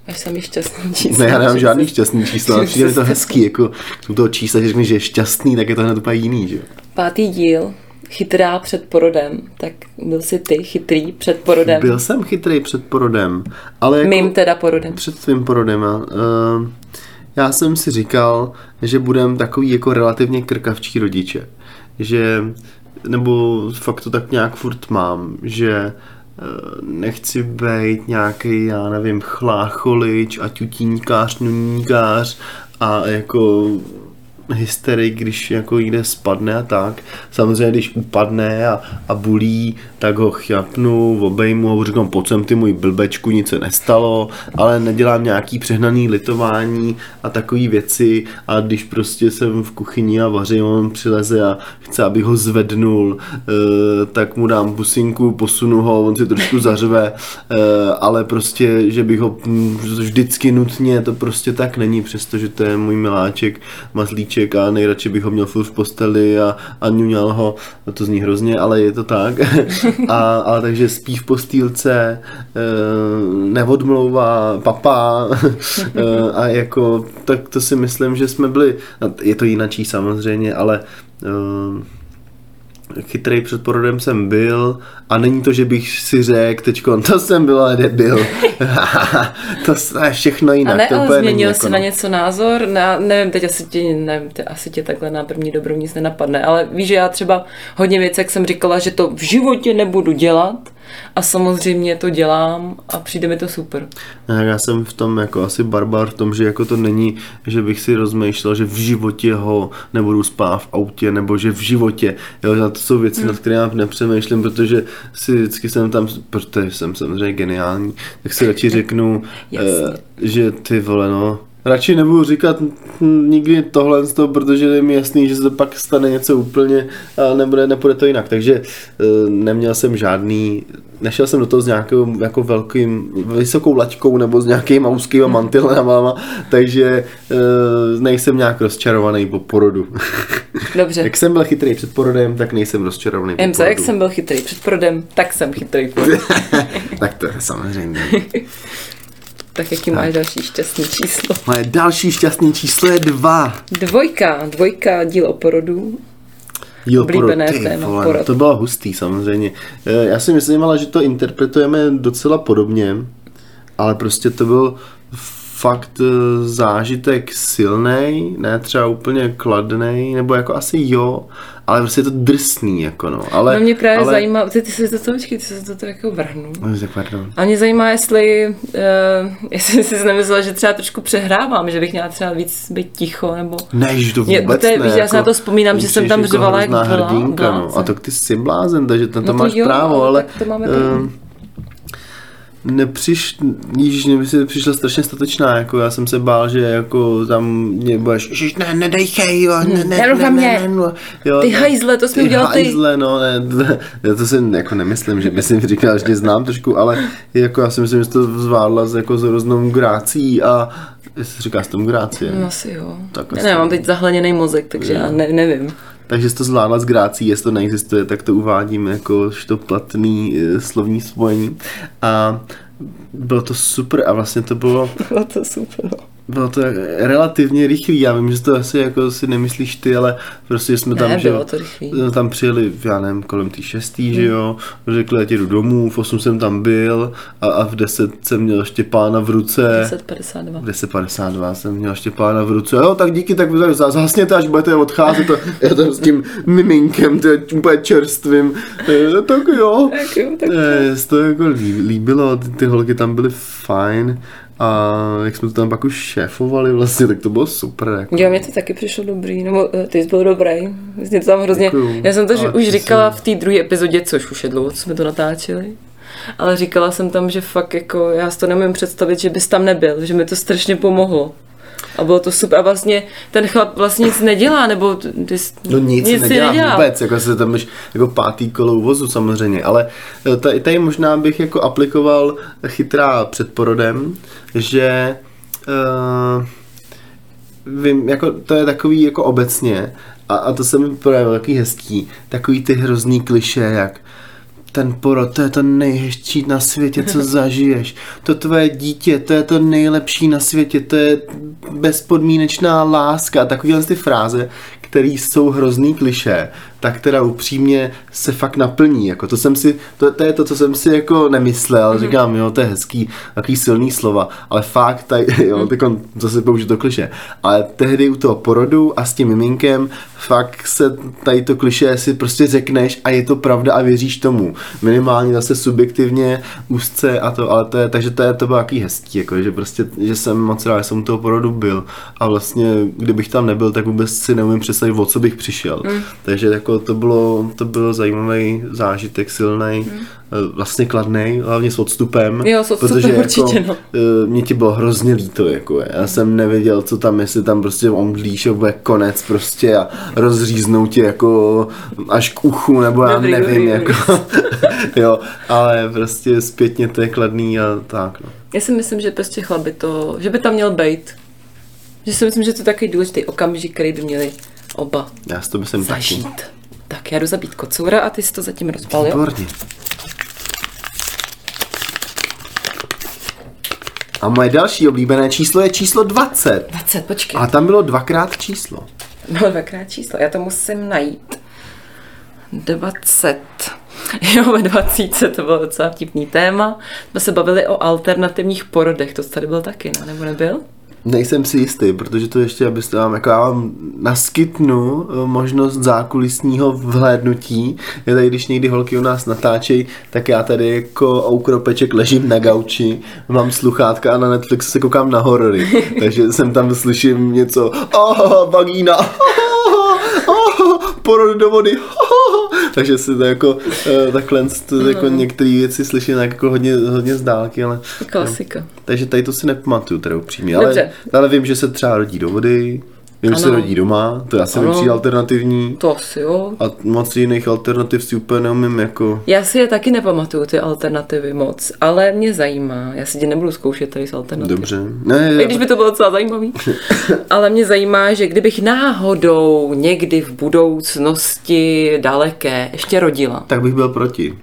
Speaker 2: Až jsem šťastný číslo.
Speaker 1: Ne, já nemám žádný šťastný číslo, ale přijde mi to hezký, jako u toho čísla, že řekneš, že je šťastný, tak je to hned úplně jiný, že
Speaker 2: Pátý díl, chytrá před porodem, tak byl jsi ty chytrý před porodem.
Speaker 1: Byl jsem chytrý před porodem, ale jako
Speaker 2: Mým teda porodem.
Speaker 1: Před tvým porodem, uh, já jsem si říkal, že budem takový jako relativně krkavčí rodiče, že nebo fakt to tak nějak furt mám, že nechci být nějaký, já nevím, chlácholič a tutíníkář, nuníkář a jako hysterik, když jako jde spadne a tak. Samozřejmě, když upadne a, a bulí, tak ho chňapnu, obejmu ho, říkám, pojď sem ty můj blbečku, nic se nestalo, ale nedělám nějaký přehnaný litování a takové věci a když prostě jsem v kuchyni a vařím, on přileze a chce, abych ho zvednul, eh, tak mu dám pusinku, posunu ho, on si trošku zařve, eh, ale prostě, že bych ho vždycky nutně, to prostě tak není, přestože to je můj miláček, mazlíček a nejradši bych ho měl furt v posteli a, a ňuňal ho, to zní hrozně, ale je to tak. A, a takže spí v postýlce, eh, neodmlouvá papa. Eh, a jako, tak to si myslím, že jsme byli, je to jinačí samozřejmě, ale eh, chytrý před porodem jsem byl a není to, že bych si řekl, teďko, to jsem byl ale debil. to je všechno jinak. A
Speaker 2: ne,
Speaker 1: to
Speaker 2: ale změnil jsi jako, na no. něco názor? Na, nevím, teď asi tě, nevím, tě, asi tě takhle na první dobrou nic nenapadne, ale víš, že já třeba hodně věcí, jak jsem říkala, že to v životě nebudu dělat, a samozřejmě to dělám a přijde mi to super.
Speaker 1: Já jsem v tom jako asi barbar v tom, že jako to není, že bych si rozmýšlel, že v životě ho nebudu spát v autě, nebo že v životě, jo, to jsou věci, hmm. nad které já nepřemýšlím, protože si vždycky jsem tam, protože jsem samozřejmě geniální, tak si radši řeknu, eh, že ty vole, no, radši nebudu říkat nikdy tohle, protože je mi jasný, že se to pak stane něco úplně a nebude, nepůjde to jinak. Takže eh, neměl jsem žádný, nešel jsem do toho s nějakou jako velkým, vysokou laťkou nebo s nějakýma úzkýma mantilenama, takže eh, nejsem nějak rozčarovaný po porodu.
Speaker 2: Dobře.
Speaker 1: jak jsem byl chytrý před porodem, tak nejsem rozčarovaný
Speaker 2: po porodu. jak jsem byl chytrý před porodem, tak jsem chytrý po
Speaker 1: Tak to je samozřejmě.
Speaker 2: Tak jaký tak. máš další šťastný číslo?
Speaker 1: Moje další šťastný číslo je dva.
Speaker 2: Dvojka, dvojka díl o porodu.
Speaker 1: Díl Oblíbené porodu, téma, vole, porod. to bylo hustý samozřejmě. Eh, já si myslím, ale, že to interpretujeme docela podobně, ale prostě to byl fakt eh, zážitek silný, ne třeba úplně kladný, nebo jako asi jo, ale prostě je to drsný, jako no. Ale,
Speaker 2: no mě právě
Speaker 1: ale...
Speaker 2: zajímá, ty, ty se to, počkej, ty se to, to jako vrhnu.
Speaker 1: No, tak pardon.
Speaker 2: A mě zajímá, jestli, uh, jestli jsi nemyslela, že třeba trošku přehrávám, že bych měla třeba víc být ticho, nebo...
Speaker 1: Ne, že to
Speaker 2: Mě-
Speaker 1: vůbec
Speaker 2: to je-
Speaker 1: ne.
Speaker 2: víš, já si na to vzpomínám, že jsem tam
Speaker 1: přijdeš
Speaker 2: řvala
Speaker 1: jako
Speaker 2: jak
Speaker 1: hrozná
Speaker 2: blá-
Speaker 1: hrdinka, no. A tak ty jsi blázen, takže to, to,
Speaker 2: No to
Speaker 1: máš
Speaker 2: jo,
Speaker 1: právo,
Speaker 2: ale
Speaker 1: ale...
Speaker 2: tak to máme
Speaker 1: ehm, nepřiš, mě by si přišla strašně statečná, jako já jsem se bál, že jako tam mě budeš, Ježíš, ne, nedejchej, jo, ne, ne, ne,
Speaker 2: na
Speaker 1: ne,
Speaker 2: mě.
Speaker 1: ne, no, jo,
Speaker 2: Ty
Speaker 1: ne,
Speaker 2: hajzle, to jsi mi udělal ty.
Speaker 1: hajzle, no, ne, ne, já to si jako nemyslím, že by si mi říkal, že tě znám trošku, ale jako já si myslím, že to zvládla s, jako s hroznou grácí a jestli říká s tom grácie.
Speaker 2: No asi jo.
Speaker 1: Tak
Speaker 2: Já ne, mám teď zahleněný mozek, takže já ne, nevím.
Speaker 1: Takže jsi to zvládla s grácí, jestli to neexistuje, tak to uvádím jako to platný eh, slovní spojení. A bylo to super a vlastně to bylo,
Speaker 2: Bylo to super.
Speaker 1: Bylo to relativně rychlý. Já vím, že to asi jako si nemyslíš ty, ale prostě jsme tam,
Speaker 2: Ne,
Speaker 1: že
Speaker 2: bylo
Speaker 1: jo,
Speaker 2: to
Speaker 1: tam přijeli, já nevím, kolem tý šestý, že jo, řekli, já jdu domů, v 8 jsem tam byl a, a v 10 jsem měl Štěpána v ruce.
Speaker 2: 1052.
Speaker 1: V 10.52 jsem měl Štěpána v ruce. Jo, tak díky, tak zhasněte, až budete odcházet. To, já tam s tím miminkem, to je úplně čerstvým. Eh, Tak jo.
Speaker 2: Tak jo, tak
Speaker 1: Eh, se to jako lí- líbilo, ty, ty holky tam byly fajn. A jak jsme to tam pak už šéfovali vlastně, tak to bylo super. Jako.
Speaker 2: Jo, mně to taky přišlo dobrý, nebo eh, ty jsi byl dobrý. Vlastně to tam hrozně,
Speaker 1: Děkuju.
Speaker 2: já jsem to
Speaker 1: Ale
Speaker 2: už říkala v té druhé epizodě, což už je dlouho, co jsme to natáčeli. Ale říkala jsem tam, že fakt jako, já si to nemůžu představit, že bys tam nebyl, že mi to strašně pomohlo. A bylo to super. A vlastně ten chlap vlastně nic nedělá, nebo ty, jsi-
Speaker 1: No nic, nic nedělá
Speaker 2: nedělá.
Speaker 1: vůbec, jako se tam už jako pátý kolo vozu samozřejmě, ale eh, tady, tady možná bych jako aplikoval chytrá před porodem, že uh, vím, jako to je takový jako obecně a, a to se mi projevilo takový hezký, takový ty hrozný kliše, jak ten porod, to je to nejhezčí na světě, co zažiješ. To tvoje dítě, to je to nejlepší na světě, to je bezpodmínečná láska. A Takovýhle ty fráze, které jsou hrozný kliše, tak teda upřímně se fakt naplní. Jako to, jsem si, to, to je to, co jsem si jako nemyslel. Říkám, jo, to je hezký, takový silný slova, ale fakt, tady, jo, teď zase použiju to kliše. Ale tehdy u toho porodu a s tím miminkem fakt se tady to kliše si prostě řekneš a je to pravda a věříš tomu. Minimálně zase subjektivně, úzce a to, ale to je, takže to je to bylo jaký hezký, jako, že prostě, že jsem moc rád, že jsem u toho porodu byl a vlastně, kdybych tam nebyl, tak vůbec si neumím představit, o co bych přišel. Mm. Takže jako to bylo, to bylo zajímavý zážitek, silný, mm. vlastně kladný, hlavně s odstupem.
Speaker 2: Jo, s odstupem
Speaker 1: protože
Speaker 2: určitě,
Speaker 1: jako,
Speaker 2: no.
Speaker 1: eh, mě ti bylo hrozně líto, jako já jsem nevěděl, co tam, jestli tam prostě omdlíš, a bude konec prostě a rozříznou tě jako až k uchu, nebo já
Speaker 2: Dobrý,
Speaker 1: nevím,
Speaker 2: dobrý,
Speaker 1: jako, jo, ale prostě zpětně to je kladný a tak, no.
Speaker 2: Já si myslím, že prostě chlap by to, že by tam měl být. Že si myslím, že to je takový důležitý okamžik, který by měli oba
Speaker 1: Já si to myslím taky.
Speaker 2: Tak já jdu zabít kocoura a ty si to zatím rozbalil.
Speaker 1: Výborně. A moje další oblíbené číslo je číslo 20.
Speaker 2: 20, počkej.
Speaker 1: A tam bylo dvakrát číslo.
Speaker 2: No, dvakrát číslo, já to musím najít. 20. Jo, ve 20 to bylo docela vtipný téma. Jsme se bavili o alternativních porodech, to tady byl taky, ne? nebo nebyl?
Speaker 1: Nejsem si jistý, protože to ještě, abyste vám, jako já vám naskytnu eh, možnost zákulisního vhlédnutí. Je tady, když někdy holky u nás natáčejí, tak já tady jako oukropeček ležím na gauči, mám sluchátka a na Netflixu se koukám na horory. Takže jsem tam slyším něco, oh, vagína, oh, porod do vody, takže si to jako eh, takhle to, jako některé věci slyším jako hodně, hodně z dálky, ale
Speaker 2: Klasika.
Speaker 1: takže tady to si nepamatuju teda upřímně, ale, ale vím, že se třeba rodí do vody, že se rodí doma, to je asi přijde alternativní.
Speaker 2: To asi jo.
Speaker 1: A moc jiných alternativ si úplně neumím jako...
Speaker 2: Já si je taky nepamatuju, ty alternativy moc, ale mě zajímá. Já si tě nebudu zkoušet tady s alternativy.
Speaker 1: Dobře. Ne,
Speaker 2: I když by to bylo docela zajímavý. Ale mě zajímá, že kdybych náhodou někdy v budoucnosti daleké ještě rodila.
Speaker 1: tak bych byl proti.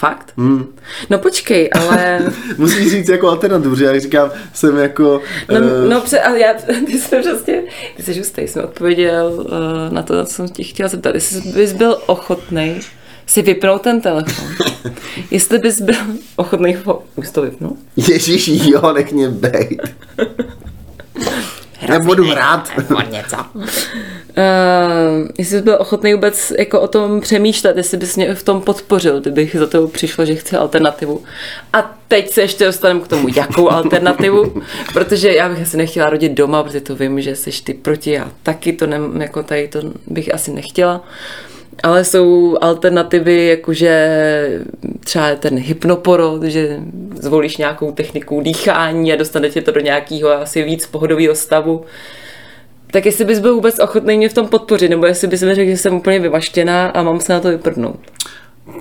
Speaker 2: Fakt?
Speaker 1: Hmm.
Speaker 2: No počkej, ale...
Speaker 1: Musíš říct jako alternativu, že jak říkám, jsem jako...
Speaker 2: No,
Speaker 1: eh,
Speaker 2: no pře- ale já, ty jsi přesně, ty jsi žustej, jsem odpověděl uh, na to, co jsem ti chtěla zeptat. Jestli bys byl ochotný si vypnout ten telefon. Jestli bys byl ochotný, už to vypnout?
Speaker 1: Ježíš, jo, nech mě bejt. Nebudu hrát.
Speaker 2: něco. Uh, jestli bys byl ochotný vůbec jako o tom přemýšlet, jestli bys mě v tom podpořil, kdybych za to přišlo, že chci alternativu. A teď se ještě dostaneme k tomu, jakou alternativu, protože já bych asi nechtěla rodit doma, protože to vím, že jsi ty proti, já taky to ne, jako tady to bych asi nechtěla. Uh, ale jsou alternativy, jakože třeba ten hypnoporod, že zvolíš nějakou techniku dýchání a dostane tě to do nějakého asi víc pohodového stavu. Tak jestli bys byl vůbec ochotný mě v tom podpořit, nebo jestli bys mi řekl, že jsem úplně vymaštěná a mám se na to vyprdnout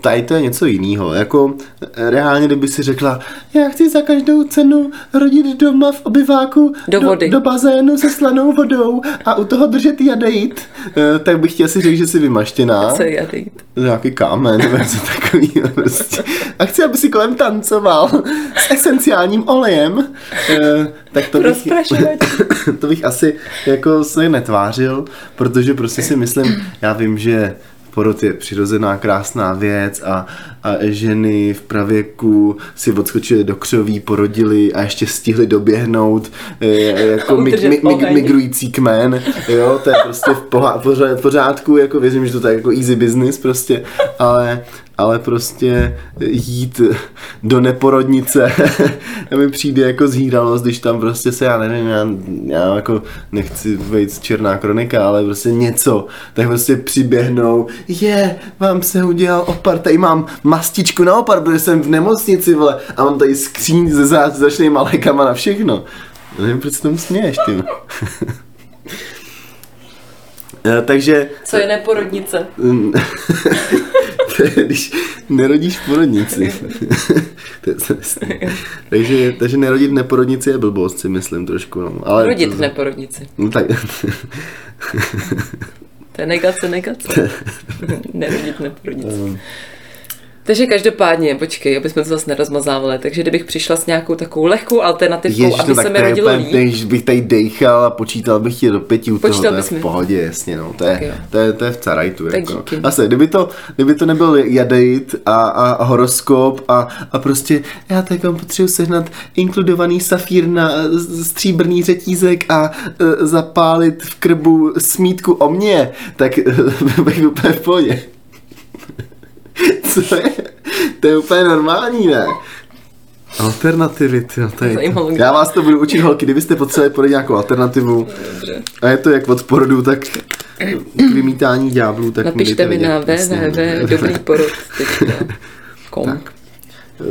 Speaker 1: tady to je něco jiného. Jako reálně, kdyby si řekla, já chci za každou cenu rodit doma v obyváku
Speaker 2: do, vody.
Speaker 1: do, do bazénu se slanou vodou a u toho držet jadejt, eh, tak bych chtěl si říct, že jsi vymaštěná.
Speaker 2: Co je jadejt?
Speaker 1: Nějaký kámen nebo něco takového. Prostě. A chci, aby si kolem tancoval s esenciálním olejem. Eh, tak to bych, to bych asi jako se netvářil, protože prostě si myslím, já vím, že porod je přirozená krásná věc a, a ženy v pravěku si odskočily do křoví, porodili a ještě stihli doběhnout e, jako mig, mig, mig, migrující kmen, jo, to je prostě v pořádku, jako věřím, že to je jako easy business prostě, ale ale prostě jít do neporodnice mi přijde jako zhýralost, když tam prostě se, já nevím, já, já jako nechci být černá kronika, ale prostě něco, tak prostě přiběhnou, je, vám se udělal opar, tady mám mastičku na opar, protože jsem v nemocnici, vole, a mám tady skříň se začnýma lékama na všechno. Nevím, proč se tomu směješ, ty. Eh, takže...
Speaker 2: Co je neporodnice?
Speaker 1: když nerodíš v porodnici. to je takže, takže nerodit v neporodnici je blbost, si myslím trošku. No.
Speaker 2: Ale Rodit v neporodnici.
Speaker 1: No tak.
Speaker 2: to je negace, negace. nerodit v neporodnici. Takže každopádně, počkej, aby jsme to zase nerozmazávali, takže kdybych přišla s nějakou takovou lehkou alternativou, Ježiš, aby no, se mi rodilo líp.
Speaker 1: Když bych tady dejchal a počítal bych ti do pěti u toho, to je v pohodě, jasně, no, to je, to je, to je v carajtu. Tak jako. Asi, kdyby to, kdyby to nebyl jadejt a, a, a horoskop a, a prostě já teď vám potřebuji sehnat inkludovaný safír na stříbrný řetízek a uh, zapálit v krbu smítku o mě, tak bych úplně v pohodě. Co je? To je úplně normální, ne? Alternativy, ty, to je... Já vás to budu učit, holky, kdybyste potřebovali podat nějakou alternativu. Dobře. A je to jak od porodu, tak k vymítání ďáblů, tak
Speaker 2: Napište mi na www.dobrýporod.
Speaker 1: tak. Eh,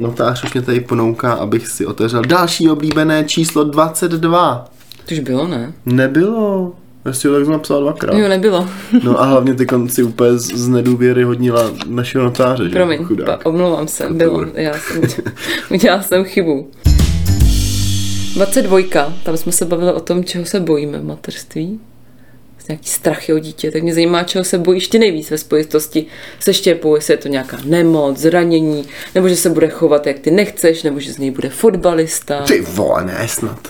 Speaker 1: notář už mě tady ponouká, abych si otevřel další oblíbené číslo 22.
Speaker 2: To už bylo, ne?
Speaker 1: Nebylo. Já si ho tak napsal dvakrát.
Speaker 2: Jo, nebylo.
Speaker 1: no a hlavně ty konci úplně z, z nedůvěry hodnila našeho notáře, že?
Speaker 2: Promiň, pa, omlouvám se, bylo, já jsem, udělala jsem chybu. 22. Tam jsme se bavili o tom, čeho se bojíme v mateřství. Nějaký strachy o dítě, tak mě zajímá, čeho se bojíš ty nejvíc ve spojitosti se štěpou, jestli je to nějaká nemoc, zranění, nebo že se bude chovat, jak ty nechceš, nebo že z něj bude fotbalista.
Speaker 1: Ty vole, ne snad.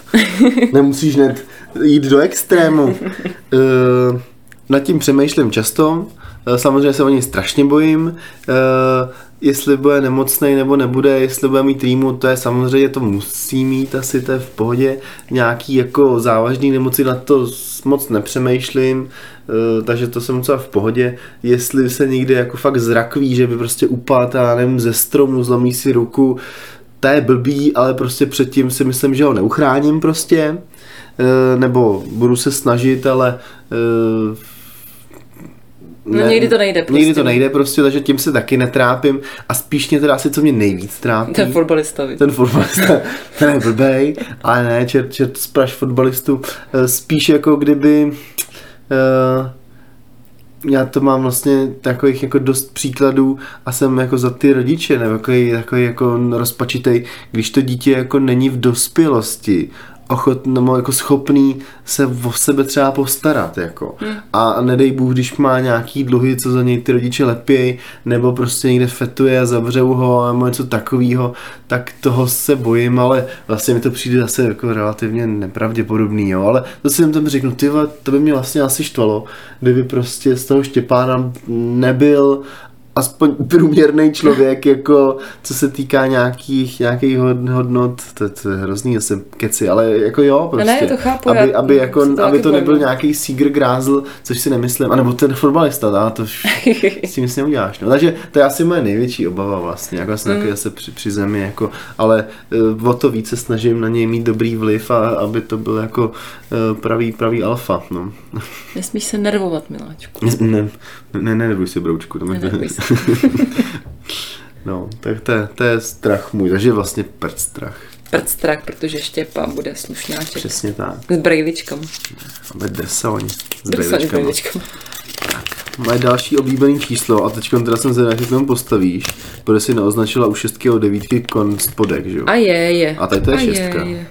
Speaker 1: Nemusíš hned jít do extrému. uh, nad tím přemýšlím často, uh, samozřejmě se o něj strašně bojím. Uh, jestli bude nemocný nebo nebude, jestli bude mít týmu, to je samozřejmě, to musí mít asi, to je v pohodě. Nějaký jako závažný nemoci, na to moc nepřemýšlím, takže to jsem docela v pohodě. Jestli se někdy jako fakt zrakví, že by prostě upadl, já nevím, ze stromu, zlomí si ruku, to je blbý, ale prostě předtím si myslím, že ho neuchráním prostě. Eh, nebo budu se snažit, ale
Speaker 2: eh, no, ne, no někdy to nejde
Speaker 1: prostě. Někdy to nejde prostě, takže tím se taky netrápím a spíš mě teda asi, co mě nejvíc trápí.
Speaker 2: Ten fotbalista.
Speaker 1: Ten fotbalista, ten je blbej, ale ne, čert, čert spraš fotbalistu. Eh, spíš jako kdyby uh, já to mám vlastně takových jako dost příkladů a jsem jako za ty rodiče, nebo takový, takový jako rozpačitej, když to dítě jako není v dospělosti ochotný, nebo jako schopný se o sebe třeba postarat, jako. Hmm. A nedej Bůh, když má nějaký dluhy, co za něj ty rodiče lepějí, nebo prostě někde fetuje a zavřou ho, nebo něco takového, tak toho se bojím, ale vlastně mi to přijde zase jako relativně nepravděpodobný, jo. Ale to si tam řeknu, ty to by mě vlastně asi štvalo, kdyby prostě z toho Štěpána nebyl aspoň průměrný člověk, jako co se týká nějakých, nějakých hodnot, to, to je hrozný zase keci, ale jako jo, prostě.
Speaker 2: Ne, to chápu,
Speaker 1: aby,
Speaker 2: já,
Speaker 1: aby, jako,
Speaker 2: to
Speaker 1: aby to nebyl
Speaker 2: pojmu.
Speaker 1: nějaký Seager Grázl, což si nemyslím, anebo ten fotbalista, dá, to s tím nic neuděláš. No. Takže to je asi moje největší obava vlastně, jako jsem mm. zase při, při zemi, jako, ale uh, o to více snažím na něj mít dobrý vliv a aby to byl jako uh, pravý, pravý alfa. No.
Speaker 2: Nesmíš se nervovat, miláčku.
Speaker 1: Ne, ne, ne, si broučku. To
Speaker 2: Neboj se.
Speaker 1: no, tak to, je- to je strach můj, takže vlastně prd strach.
Speaker 2: Prd strach, protože Štěpa bude slušňáček.
Speaker 1: Přesně tak.
Speaker 2: S brejličkama.
Speaker 1: Aby desoň s brejličkama.
Speaker 2: brejličkama.
Speaker 1: Moje další oblíbený číslo, a teď teda jsem zvědavý, jak se k tomu postavíš, protože si neoznačila u šestky o devítky kon spodek, že jo?
Speaker 2: A je, je.
Speaker 1: A tady to je
Speaker 2: A
Speaker 1: šestka.
Speaker 2: Je, je.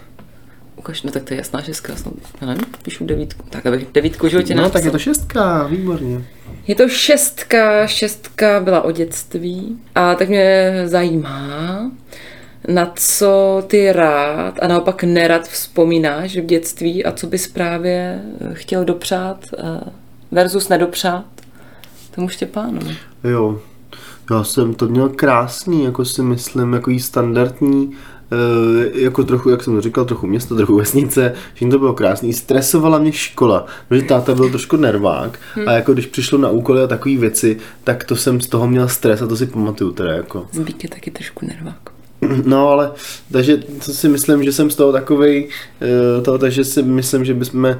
Speaker 2: Ukaž, no tak to je jasná šestka. Snad, já nevím, píšu devítku. Tak abych devítku životě
Speaker 1: No, tak je to šestka, výborně.
Speaker 2: Je to šestka, šestka byla o dětství a tak mě zajímá, na co ty rád a naopak nerad vzpomínáš v dětství a co bys právě chtěl dopřát eh, versus nedopřát tomu Štěpánovi.
Speaker 1: Jo, já jsem to měl krásný, jako si myslím, jako standardní, eh, jako trochu, jak jsem říkal, trochu město, trochu vesnice, že to bylo krásný. Stresovala mě škola, protože táta byl trošku nervák a jako když přišlo na úkoly a takové věci, tak to jsem z toho měl stres a to si pamatuju teda jako.
Speaker 2: Zbík je taky trošku nervák.
Speaker 1: No ale, takže to si myslím, že jsem z toho takovej, eh, toho, takže si myslím, že bychom,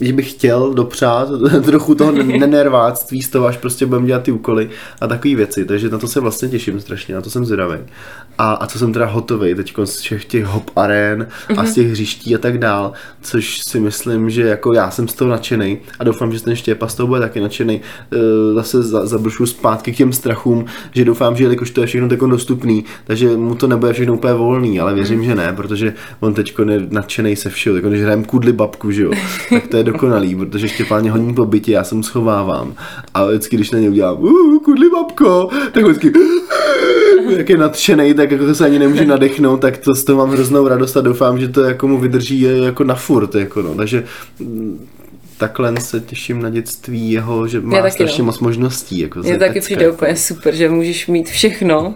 Speaker 1: že bych chtěl dopřát trochu toho nenerváctví z toho, až prostě budeme dělat ty úkoly a takové věci, takže na to se vlastně těším strašně, na to jsem zvědavý. A, a co jsem teda hotový teď z všech těch hop arén a z těch hřiští a tak dál, což si myslím, že jako já jsem z toho nadšený a doufám, že ten Štěpa z toho bude taky nadšený. Eh, Zase za- zabrušu zpátky k těm strachům, že doufám, že jelikož to je všechno tako dostupný, takže mu to nebude všechno úplně volný, ale věřím, že ne, protože on teď je nadšený se všeho, jako když hrajem kudli babku, že jo, tak to je dokonalý, protože Štěpán mě honí po bytě, já se mu schovávám a vždycky, když na něj udělám uh, kudli babko, tak vždycky jak je nadšený, tak jako se ani nemůže nadechnout, tak to z toho mám hroznou radost a doufám, že to jako mu vydrží jako na furt, jako no. takže mm, takhle se těším na dětství jeho, že má
Speaker 2: taky,
Speaker 1: strašně
Speaker 2: no.
Speaker 1: moc možností. Jako
Speaker 2: Mně taky přijde úplně super, že můžeš mít všechno.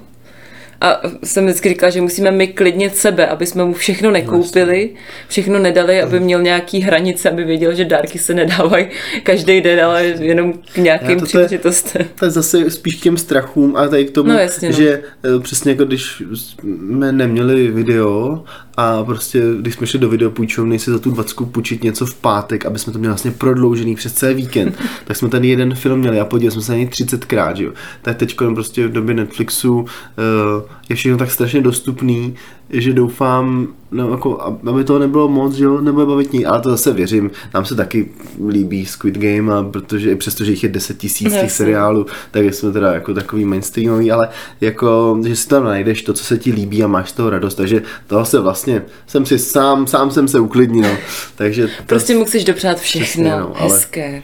Speaker 2: A jsem vždycky říkala, že musíme my klidnit sebe, aby jsme mu všechno nekoupili, všechno nedali, aby měl nějaký hranice, aby věděl, že dárky se nedávají každý den, ale jenom k nějakým příležitostem.
Speaker 1: To je zase spíš k těm strachům a tady k tomu,
Speaker 2: No jasně, no.
Speaker 1: že eh, přesně jako když jsme neměli video a prostě když jsme šli do videopůjčovny si za tu dvacku půjčit něco v pátek, aby jsme to měli vlastně prodloužený přes celý víkend, tak jsme ten jeden film měli a podívali jsme se na něj 30krát, že jo. Tak teď prostě v době Netflixu eh, je všechno tak strašně dostupný, že doufám, no, jako, aby toho nebylo moc, že jo, nebude bavit ní, ale to zase věřím, nám se taky líbí Squid Game, a protože i přesto, že jich je 10 tisíc těch seriálů, tak jsme teda jako takový mainstreamový, ale jako, že si tam najdeš to, co se ti líbí a máš z toho radost, takže toho se vlastně, jsem si sám, sám jsem se uklidnil, takže to,
Speaker 2: Prostě mu chceš dopřát všechno
Speaker 1: Přesně, no,
Speaker 2: hezké.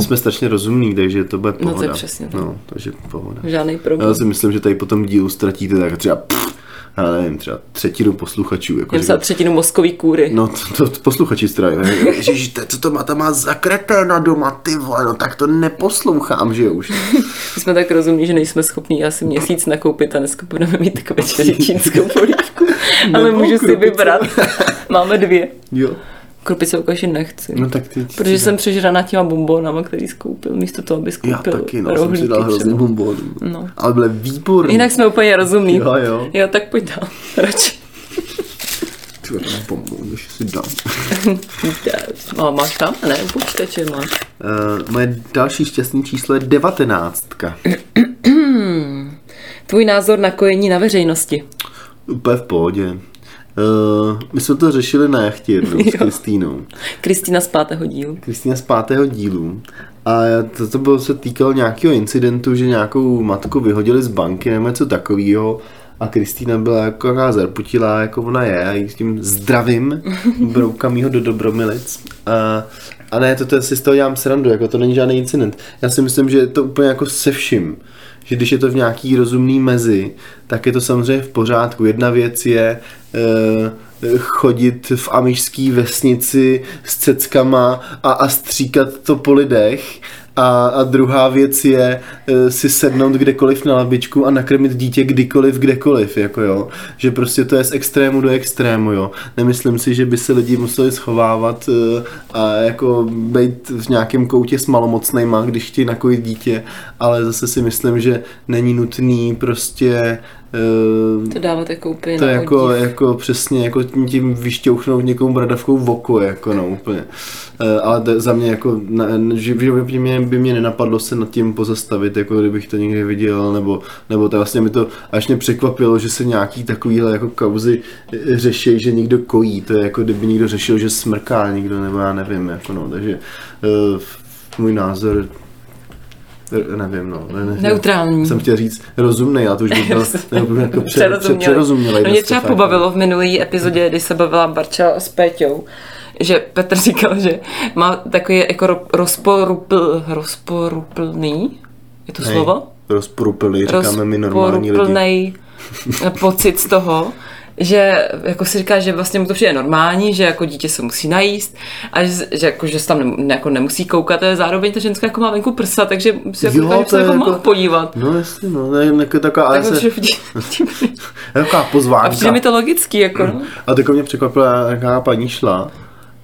Speaker 1: jsme strašně rozumní, takže to bude
Speaker 2: to je
Speaker 1: pohoda.
Speaker 2: přesně tak.
Speaker 1: no, takže pohoda.
Speaker 2: Žádný problém.
Speaker 1: Já si myslím, že tady po tom dílu ztratíte tak třeba, pff, já nevím, třeba třetinu posluchačů. Jako,
Speaker 2: Jen za třetinu mozkový kůry.
Speaker 1: No, to, to posluchači strají. Ježiš, to- co to má, tam má za kreténa doma, ty vole, no tak to neposlouchám, že jo, už.
Speaker 2: My jsme tak rozumní, že nejsme schopní asi měsíc nakoupit a dneska budeme mít večeři čínskou polívku. Ale můžu si vybrat. Máme dvě.
Speaker 1: Jo.
Speaker 2: Krupice ukaži nechci.
Speaker 1: No tak ty...
Speaker 2: Protože jsem přežraná těma bombonama, který skoupil, místo toho, aby
Speaker 1: Já
Speaker 2: skoupil
Speaker 1: taky, no, jsem si
Speaker 2: rohlíky
Speaker 1: dal hrozně bombonů.
Speaker 2: No.
Speaker 1: Ale byly výborný.
Speaker 2: Jinak jsme úplně rozumní.
Speaker 1: Jo, jo.
Speaker 2: Jo, tak pojď dál. Radši.
Speaker 1: Ty vole, bombon, když si dám.
Speaker 2: A máš tam? Ne, počítače máš.
Speaker 1: Uh, moje další šťastný číslo je devatenáctka.
Speaker 2: Tvůj názor na kojení na veřejnosti.
Speaker 1: Úplně v pohodě. Uh, my jsme to řešili na jachtě jednou s. Kristýnou.
Speaker 2: Kristýna z pátého dílu.
Speaker 1: Kristýna z pátého dílu. A to, to bylo, se týkalo nějakého incidentu, že nějakou matku vyhodili z banky nebo něco takového. A Kristýna byla jako taková zarputilá, jako ona je, a jí s tím zdravím, broukám do Dobromilic. A, a ne, to, to si z toho dělám srandu, jako to není žádný incident. Já si myslím, že je to úplně jako se vším. Že když je to v nějaký rozumný mezi, tak je to samozřejmě v pořádku. Jedna věc je chodit v amišský vesnici s ceckama a, a stříkat to po lidech A, a druhá věc je e, si sednout kdekoliv na labičku a nakrmit dítě kdykoliv, kdekoliv, jako jo. Že prostě to je z extrému do extrému, jo. Nemyslím si, že by se lidi museli schovávat e, a jako být v nějakém koutě s malomocnejma, když chtějí nakojit dítě, ale zase si myslím, že není nutný prostě
Speaker 2: Eh, to dávat jako úplně
Speaker 1: To je jako, jako přesně, jako tím vyšťouchnout někomu bradavkou v oko, jako no úplně. Eh, ale za mě jako, že by mě, by mě nenapadlo se nad tím pozastavit, jako kdybych to někdy viděl, nebo, nebo to vlastně mi to až mě překvapilo, že se nějaký takovýhle jako kauzy eh, řeší, že někdo kojí, to je jako kdyby někdo řešil, že smrká někdo, nebo já nevím, jako no, takže uh, můj názor nevím, no. Ne, ne,
Speaker 2: Neutrální.
Speaker 1: Jsem chtěl říct rozumný, a to už bych byl jako pře, pře, přerozumělý.
Speaker 2: No mě třeba pobavilo v minulý epizodě, kdy se bavila Barča s Péťou, že Petr říkal, že má takový jako rozporupl, rozporuplný, je to slovo?
Speaker 1: Rozporuplný, říkáme my normální lidi.
Speaker 2: pocit z toho, že jako si říká, že vlastně mu to přijde normální, že jako dítě se musí najíst a že, že, jako, že se tam ne, jako nemusí koukat, ale zároveň ta ženská jako má venku prsa, takže si jako, jo, se jako, jako mohl podívat.
Speaker 1: No jasně, no, ne, ne, taková, tak se, taková pozvánka. A
Speaker 2: přijde mi to logický, jako. No.
Speaker 1: A tak mě překvapila, jaká paní šla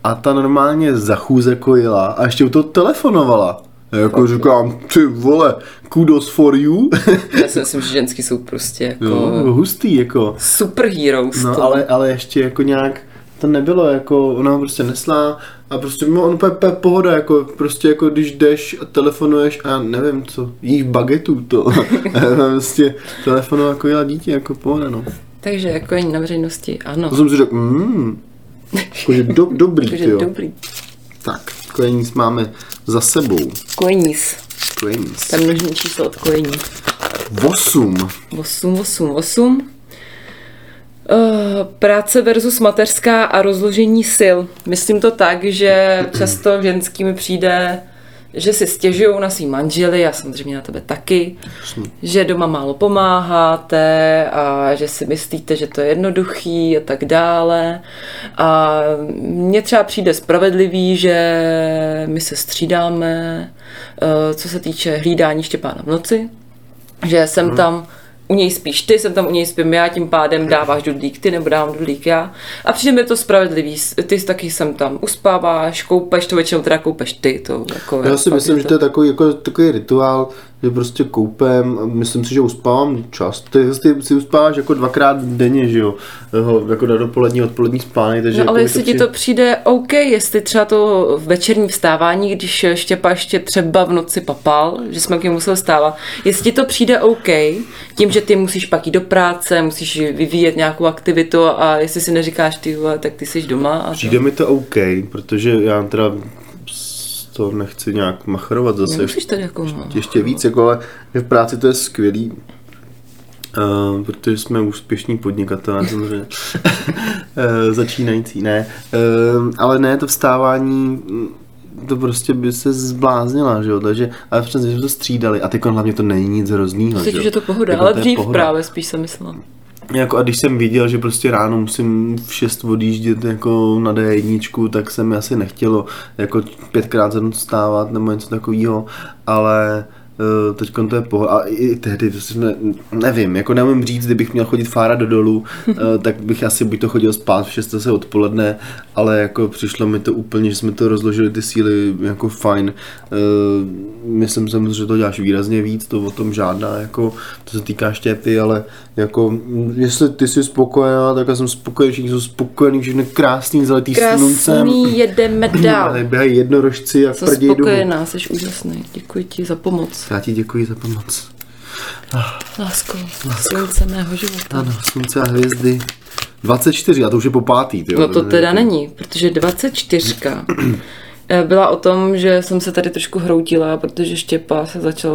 Speaker 1: a ta normálně za chůze kojila a ještě u toho telefonovala. Jako okay. říkám, ty vole, kudos for you.
Speaker 2: Já si myslím, že ženský jsou prostě jako...
Speaker 1: Jo, hustý, jako.
Speaker 2: Superheroes.
Speaker 1: No, ale, ale ještě jako nějak, to nebylo jako, ona ho prostě nesla a prostě no, on úplně pohoda, jako prostě jako když jdeš a telefonuješ a nevím co, jíš bagetu to. prostě telefonu jako jela dítě, jako pohoda, no.
Speaker 2: Takže jako na veřejnosti, ano.
Speaker 1: To jsem si řekl, mm, jakože do, dobrý, jo. dobrý. Tak, kojení máme za sebou.
Speaker 2: Kojenis.
Speaker 1: Kojenis.
Speaker 2: Tam množní číslo od kojení.
Speaker 1: Osm.
Speaker 2: Osm, osm, osm. Uh, práce versus mateřská a rozložení sil. Myslím to tak, že často ženským přijde že si stěžují na svý manžely a samozřejmě na tebe taky, že doma málo pomáháte a že si myslíte, že to je jednoduchý a tak dále. A mně třeba přijde spravedlivý, že my se střídáme, eh, co se týče hlídání Štěpána v noci, že jsem hmm. tam u něj spíš ty, jsem tam u něj spím já, tím pádem dáváš dudlík ty nebo dávám dudlík já. A přijde mi to spravedlivý, ty taky jsem tam uspáváš, koupeš, to většinou teda koupeš ty. To, jako,
Speaker 1: já si myslím, to... že to je takový, jako, takový rituál, že prostě koupem, myslím si, že uspávám čas. Ty, ty si uspáváš jako dvakrát denně, že jo, jako na dopolední, odpolední spánek. Takže
Speaker 2: no,
Speaker 1: jako
Speaker 2: ale jestli ti to přijde OK, jestli třeba to večerní vstávání, když Štěpa ještě třeba v noci papal, že jsme k němu museli stávat, jestli ti to přijde OK, tím, že ty musíš pak jít do práce, musíš vyvíjet nějakou aktivitu a jestli si neříkáš ty tak ty jsi doma. A
Speaker 1: přijde to... mi to OK, protože já teda to nechci nějak machrovat zase.
Speaker 2: Nemusíš tady jako
Speaker 1: ještě, ještě víc, jako, ale v práci to je skvělý, Uh, protože jsme úspěšní podnikatelé, samozřejmě. uh, začínající, ne. Uh, ale ne, to vstávání, to prostě by se zbláznila, že jo, takže, ale přesně, že to střídali a teď hlavně to není nic hroznýho.
Speaker 2: Už je to pohoda, jako ale dřív pohoda. právě spíš jsem myslela.
Speaker 1: Jako a když jsem viděl, že prostě ráno musím v 6 odjíždět jako na D1, tak se mi asi nechtělo jako pětkrát za noc stávat nebo něco takového, ale Eh, teď to je pohoda. A i tehdy, jsme, nevím, jako neumím říct, kdybych měl chodit fára do dolů, eh, tak bych asi buď to chodil spát v 6 se odpoledne, ale jako přišlo mi to úplně, že jsme to rozložili ty síly jako fajn. Eh, myslím si, že to děláš výrazně víc, to o tom žádná, jako to se týká štěpy, ale jako jestli ty jsi spokojená, tak já jsem spokojený, všichni jsou spokojení, všechno krásný, zaletý
Speaker 2: Krásný, sluncem. jedeme dál.
Speaker 1: Běhají jednorožci a
Speaker 2: Jsem spokojená, jsi úžasný, děkuji ti za pomoc.
Speaker 1: Já ti děkuji za pomoc.
Speaker 2: Lásko, Lásko. slunce mého života.
Speaker 1: Ano, slunce a hvězdy. 24, a to už je po pátý. Tyjo.
Speaker 2: No to teda není, protože 24 Eh, byla o tom, že jsem se tady trošku hroutila, protože Štěpa se začal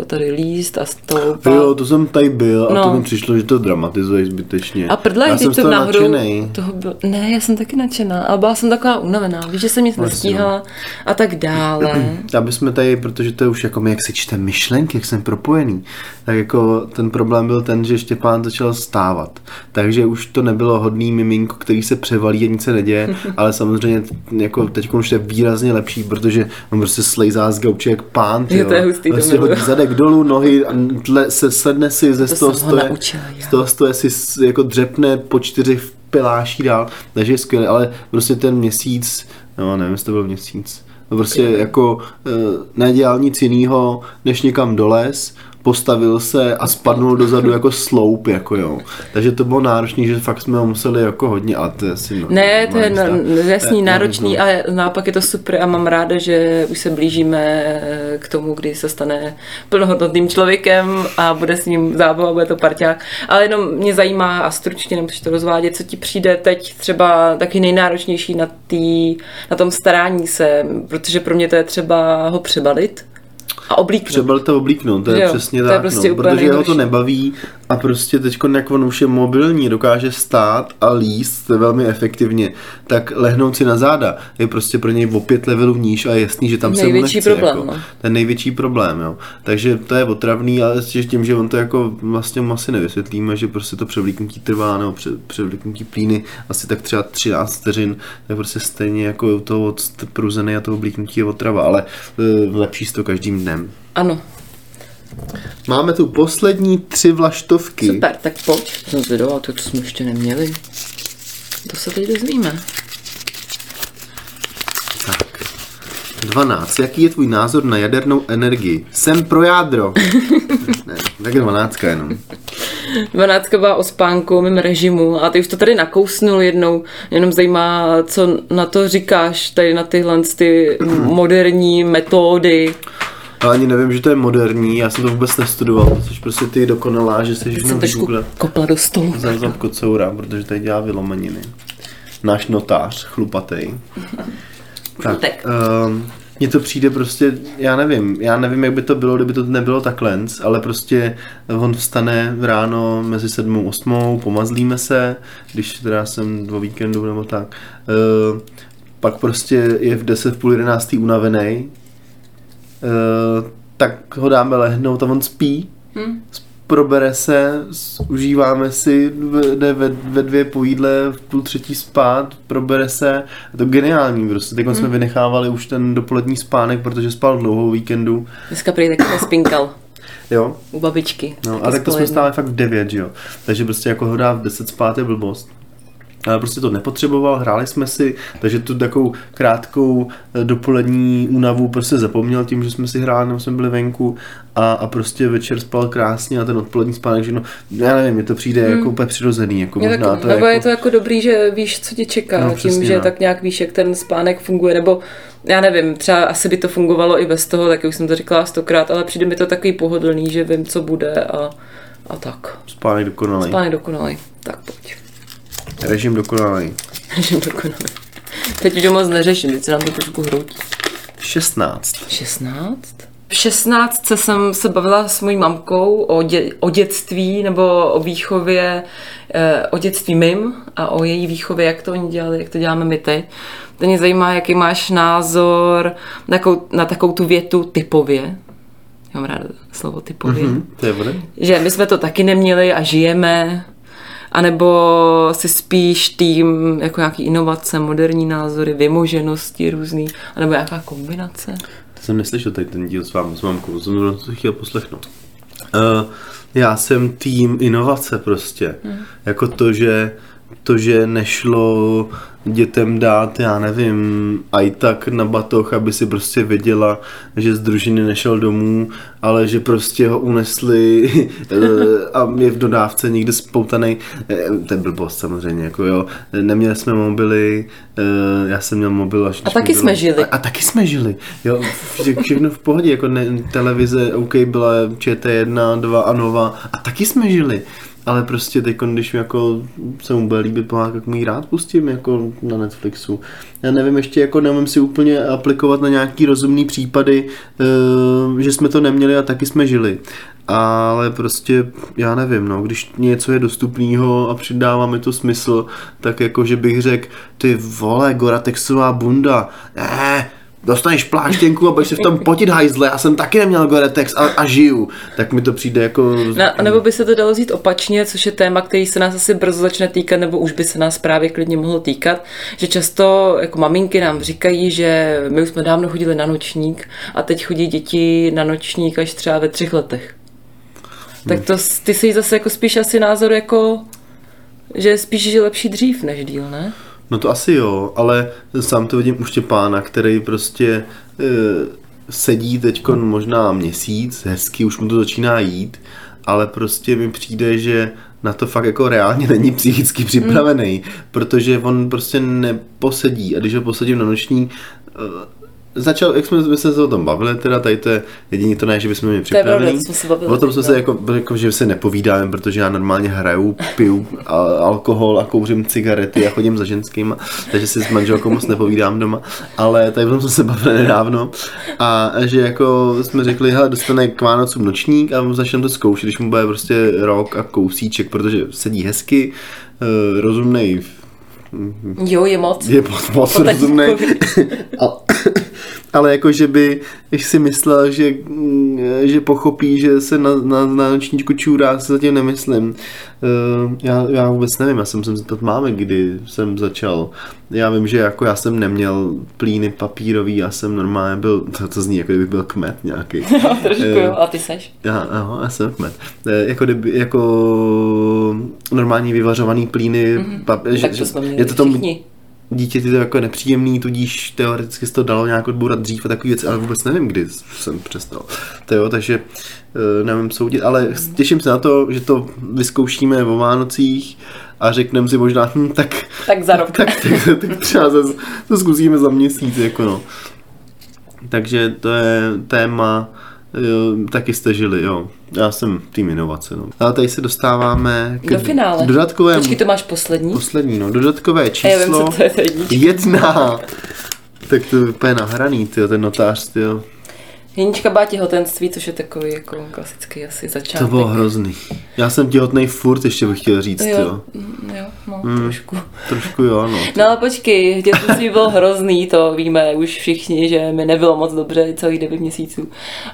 Speaker 2: eh, tady líst a stoupat.
Speaker 1: Jo, to jsem tady byl a no. to mi přišlo, že to dramatizuje zbytečně.
Speaker 2: A prdla, já jsem to náhodou, toho byl, ne, já jsem taky nadšená, ale byla jsem taková unavená, víš, že jsem nic vlastně. nestíhala a tak dále.
Speaker 1: Aby jsme tady, protože to je už jako my, jak si čte myšlenky, jak jsem propojený, tak jako ten problém byl ten, že Štěpán začal stávat. Takže už to nebylo hodný miminko, který se převalí a nic se neděje, ale samozřejmě jako teď už je výrazně lepší, protože on prostě slejzá z gauče jak pán,
Speaker 2: Jo, to je hustý,
Speaker 1: prostě hodí zadek dolů, nohy, a tle, se sedne si ze
Speaker 2: To
Speaker 1: z toho stoje,
Speaker 2: naučila
Speaker 1: z toho stoje si jako dřepne po čtyřech piláší dál, takže je skvělé, ale prostě ten měsíc, no nevím, jestli to byl měsíc, no prostě jako eh, nedělal nic jiného, než někam doles, postavil se a spadnul dozadu jako sloup, jako jo. Takže to bylo náročné, že fakt jsme ho museli jako hodně, ale to je asi no,
Speaker 2: Ne, to je na,
Speaker 1: normální stav.
Speaker 2: jasný,
Speaker 1: Eh,
Speaker 2: náročný,
Speaker 1: no.
Speaker 2: ale naopak je to super a mám ráda, že už se blížíme eh, k tomu, kdy se stane plnohodnotným člověkem a bude s ním zábava, bude to parťák. Ale jenom mě zajímá a stručně nemusíš to rozvádět, co ti přijde teď třeba taky nejnáročnější na, tý, na tom starání se, protože pro mě to je třeba ho přebalit a oblíknout.
Speaker 1: Třeba to oblíknout, to je
Speaker 2: Jo,
Speaker 1: přesně
Speaker 2: to je
Speaker 1: tak,
Speaker 2: prostě
Speaker 1: no, protože ho to nebaví a prostě teď, jak on už je mobilní, dokáže stát a líst velmi efektivně, tak lehnout si na záda je prostě pro něj o pět levelů níž a je jasný, že tam se mu
Speaker 2: Největší
Speaker 1: nechce.
Speaker 2: problém,
Speaker 1: jako,
Speaker 2: no.
Speaker 1: Ten největší problém, jo. Takže to je otravný, ale ještě tím, že on to jako vlastně mu asi nevysvětlíme, že prostě to převlíknutí trvá, nebo pře- převlíknutí plíny asi tak třeba 13 vteřin, tak prostě stejně jako u toho a toho oblíknutí je otrava, ale e, lepší to každým dnem.
Speaker 2: Ano,
Speaker 1: Máme tu poslední tři vlaštovky.
Speaker 2: super, tak pojď. Jsem zvědavá, to, co jsme ještě neměli. To se teď dozvíme.
Speaker 1: Tak. 12. Jaký je tvůj názor na jadernou energii? Jsem pro jádro. ne, tak 12 jenom.
Speaker 2: Dvanáctka byla o spánku, o mém režimu a ty už to tady nakousnul jednou. Jenom zajímá, co na to říkáš, tady na tyhle ty moderní metody.
Speaker 1: Já ani nevím, že to je moderní, já jsem to vůbec nestudoval, což prostě ty dokonalá, že se
Speaker 2: trošku
Speaker 1: vygooglat.
Speaker 2: kopla do stolu.
Speaker 1: Za za kocoura, protože tady dělá vylomeniny. Náš notář, chlupatej. Tak, um, mně to přijde prostě, já nevím, já nevím, jak by to bylo, kdyby to nebylo takhle, ale prostě on vstane ráno mezi sedmou a osmou, pomazlíme se, když teda jsem o víkendu nebo tak, uh, pak prostě je v 10 v půl jedenáctý unavený, tak ho dáme lehnout a on spí,
Speaker 2: Hm?
Speaker 1: probere se, užíváme si, jde ve, ve dvě po jídle, v půl třetí spát, probere se, je to geniální prostě, teď jsme vynechávali už ten dopolední spánek, protože spal dlouhou víkendu,
Speaker 2: Dneska prý taky nespinkal.
Speaker 1: Jo,
Speaker 2: u babičky.
Speaker 1: no a tak to jsme stáli fakt v 9, že jo, takže prostě jako ho dá v 10 spát je blbost. Ale prostě to nepotřeboval, hráli jsme si, takže tu takovou krátkou eh, dopolední únavu prostě zapomněl tím, že jsme si hráli, nebo jsme byli venku a, a prostě večer spal krásně a ten odpolední spánek, že no, já nevím, mně to přijde jako úplně přirozený, jako
Speaker 2: Je
Speaker 1: možná
Speaker 2: tak,
Speaker 1: to
Speaker 2: nebo
Speaker 1: je
Speaker 2: je
Speaker 1: jako,
Speaker 2: to jako dobrý, že víš, co tě čeká,
Speaker 1: no,
Speaker 2: tím,
Speaker 1: přesně,
Speaker 2: že
Speaker 1: no.
Speaker 2: tak nějak víš, jak ten spánek funguje, nebo já nevím, třeba asi by to fungovalo i bez toho, tak už jsem to říkala stokrát, ale přijde mi to takový pohodlný, že vím, co bude a, a tak.
Speaker 1: spánek dokonalý,
Speaker 2: Spánek dokonalý. Tak pojď.
Speaker 1: Režim dokonalý.
Speaker 2: Režim dokonalý. Teď už to moc neřeším, teď se nám to trošku hroutí.
Speaker 1: 16.
Speaker 2: 16? V 16 jsem se bavila s mojí mamkou o, dě, o dětství nebo o výchově, eh, o dětství mým a o její výchově, jak to oni dělali, jak to děláme my teď. To mě zajímá, jaký máš názor na takovou, na takovou tu větu typově. Já mám ráda slovo typově. Mm-hmm.
Speaker 1: Hm, to je vody?
Speaker 2: Že my jsme to taky neměli a žijeme, anebo si spíš tým jako nějaký inovace, moderní názory, vymoženosti různý, anebo nějaká kombinace.
Speaker 1: To jsem neslyšel tady ten díl s vámi, s mamkou, jsem to chtěl poslechnout. Uh, já jsem tým inovace prostě. Hmm. Jako to, že to, že nešlo dětem dát, já nevím, aj tak na batoh, aby si prostě věděla, že z družiny nešel domů, ale že prostě ho unesli eh, a je v dodávce někde spoutaný. To je blbost samozřejmě, jako jo. Neměli jsme mobily, eh, já jsem měl mobil až
Speaker 2: A taky
Speaker 1: mi bylo-
Speaker 2: jsme žili.
Speaker 1: A, a taky jsme žili, jo, vše, všechno v pohodě, jako ne, televize, OK, byla ČT1, 2 a Nova a taky jsme žili. Ale prostě teď, když mi jako se mu bude líbit pohádka, jak mu ji rád pustím jako na Netflixu. Já nevím, ještě jako neumím si úplně aplikovat na nějaký rozumný případy, eh, že jsme to neměli a taky jsme žili. Ale prostě, já nevím, no, když něco je dostupného a přidává mi to smysl, tak jako, že bych řekl, ty vole, Goratexová bunda, ne, dostaneš pláštěnku a budeš se v tom potit hajzle, já jsem taky neměl Gore-Tex a, a žiju, tak mi to přijde jako...
Speaker 2: No, nebo by se to dalo říct opačně, což je téma, který se nás asi brzo začne týkat, nebo už by se nás právě klidně mohlo týkat, že často jako maminky nám říkají, že my už jsme dávno chodili na nočník a teď chodí děti na nočník až třeba ve třech letech. Tak to, ty si zase jako spíš asi názor jako, že spíš že lepší dřív než díl, ne?
Speaker 1: No to asi jo, ale sám to vidím u Štěpána, který prostě e, sedí teď možná měsíc, hezky, už mu to začíná jít, ale prostě mi přijde, že na to fakt jako reálně není psychicky připravený, mm. protože on prostě neposedí a když ho posadím na noční, začal, jak jsme, jsme se o tom bavili, teda tady to je jediný to ne, že bychom měli připravený. O tom jsme se jako, jako, že se nepovídáme, protože já normálně hraju, piju alkohol a kouřím cigarety a chodím za ženským, takže si s manželkou moc nepovídám doma, ale tady jsme se bavili nedávno a že jako jsme řekli, hele, dostane k Vánocům nočník a začneme to zkoušet, když mu bude prostě rok a kousíček, protože sedí hezky, eh, rozumnej
Speaker 2: Jo, je moc.
Speaker 1: Je moc, moc rozumný. ale jako, že by si myslel, že, mm, že pochopí, že se na, na, na nočníčku čůrá, se zatím nemyslím. Eh, já, já vůbec nevím, já jsem se zeptat máme, kdy jsem začal. Já vím, že jako já jsem neměl plíny papírový, já jsem normálně byl, to, to zní, jako kdyby byl kmet nějaký.
Speaker 2: No, trošku jo, a ty seš?
Speaker 1: Já, aha, já jsem kmet. Eh, jako, kdyby, jako normální vyvařovaný plíny,
Speaker 2: mm-hmm. pap, že, to jsme je to tomu, všichni
Speaker 1: dítě to jako nepříjemný, tudíž teoreticky se to dalo nějak odbourat dřív a takový věci, ale vůbec nevím, kdy jsem přestal. To jo, takže uh, nevím soudit, ale těším se na to, že to vyzkoušíme o Vánocích a řekneme si možná, hm, tak,
Speaker 2: tak za rok.
Speaker 1: Tak, tak, tak, tak třeba zase, to zkusíme za měsíc, jako no. Takže to je téma, taky jste žili, jo. Já jsem tým inovace, no. Ale tady se dostáváme
Speaker 2: k Do finále.
Speaker 1: dodatkovému...
Speaker 2: Počkej, to máš poslední?
Speaker 1: Poslední, no. Dodatkové číslo... Já
Speaker 2: vím, co to je
Speaker 1: jedna. tak to je úplně nahraný, tyjo, ten notář, tyjo.
Speaker 2: Jenička byla těhotenství, což je takový jako klasický asi začátek.
Speaker 1: To bylo hrozný. Já jsem těhotný furt, ještě bych chtěl říct, jo.
Speaker 2: Jo, mm, jo no, mm, trošku.
Speaker 1: Trošku jo, no.
Speaker 2: No ale počkej, těhotenství bylo hrozný, to víme už všichni, že mi nebylo moc dobře celých 9 měsíců.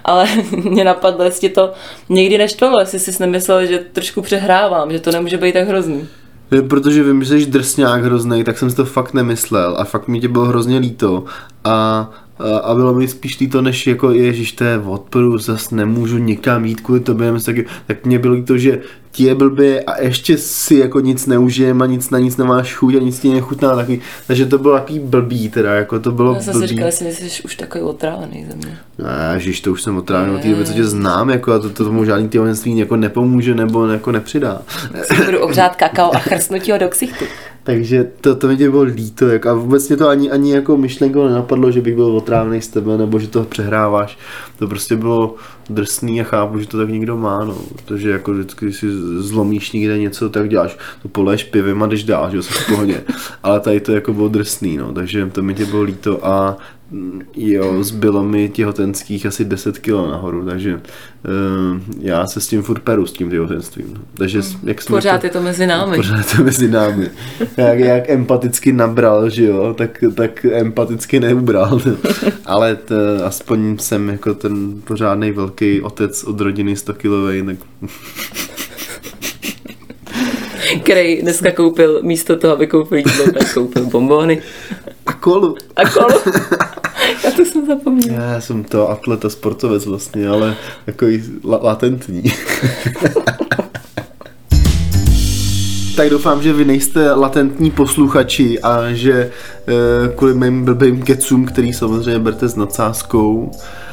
Speaker 2: Ale mě napadlo, jestli to někdy neštvalo, jestli jsi nemyslel, že trošku přehrávám, že to nemůže být tak hrozný.
Speaker 1: Protože vím, že jsi drsňák hrozný, tak jsem si to fakt nemyslel a fakt mi tě bylo hrozně líto. A a bylo mi spíš to, než jako ježiš, to je odporu, zas nemůžu nikam jít kvůli tobě, tak, tak mě bylo to, že ti je blbě a ještě si jako nic neužijem a nic na nic nemáš chuť a nic ti nechutná taky. Takže to bylo takový blbý teda, jako to bylo
Speaker 2: Já jsem si říkal, že jsi už takový otrávený ze mě.
Speaker 1: Ježiš, to už jsem otrávený od té doby, co tě znám, jako a to, to tomu žádný těhotenství jako nepomůže nebo jako nepřidá.
Speaker 2: Si budu obřát kakao a chrstnutí ho do ksichtu.
Speaker 1: Takže to, to mi tě bylo líto, jak, a vůbec mě to ani, ani jako myšlenko nenapadlo, že bych byl otrávený z tebe, nebo že to přehráváš. To prostě bylo drsný a chápu, že to tak někdo má, no. Protože jako vždycky, když si zlomíš někde něco, tak děláš, to poleješ pivem a jdeš dál, že jo, v pohodě. Ale tady to jako bylo drsný, no, takže to mi tě bylo líto a Jo, zbylo mi těhotenských asi 10 kg nahoru, takže uh, já se s tím furt peru, s tím těhotenstvím. Takže
Speaker 2: jak jsme pořád to, je to mezi námi.
Speaker 1: Pořád je to mezi námi. jak, jak empaticky nabral, že jo, tak, tak empaticky neubral. Ale to, aspoň jsem jako ten pořádný velký otec od rodiny 100 kilovej, tak
Speaker 2: který dneska koupil místo toho, aby koupil jídlo, tak koupil bombony.
Speaker 1: A kolu.
Speaker 2: A kolu. Já to jsem zapomněl.
Speaker 1: Já jsem to atleta, sportovec vlastně, ale jako la- latentní. tak doufám, že vy nejste latentní posluchači a že e, kvůli mým blbým kecům, který samozřejmě berte s nadsázkou, Eh,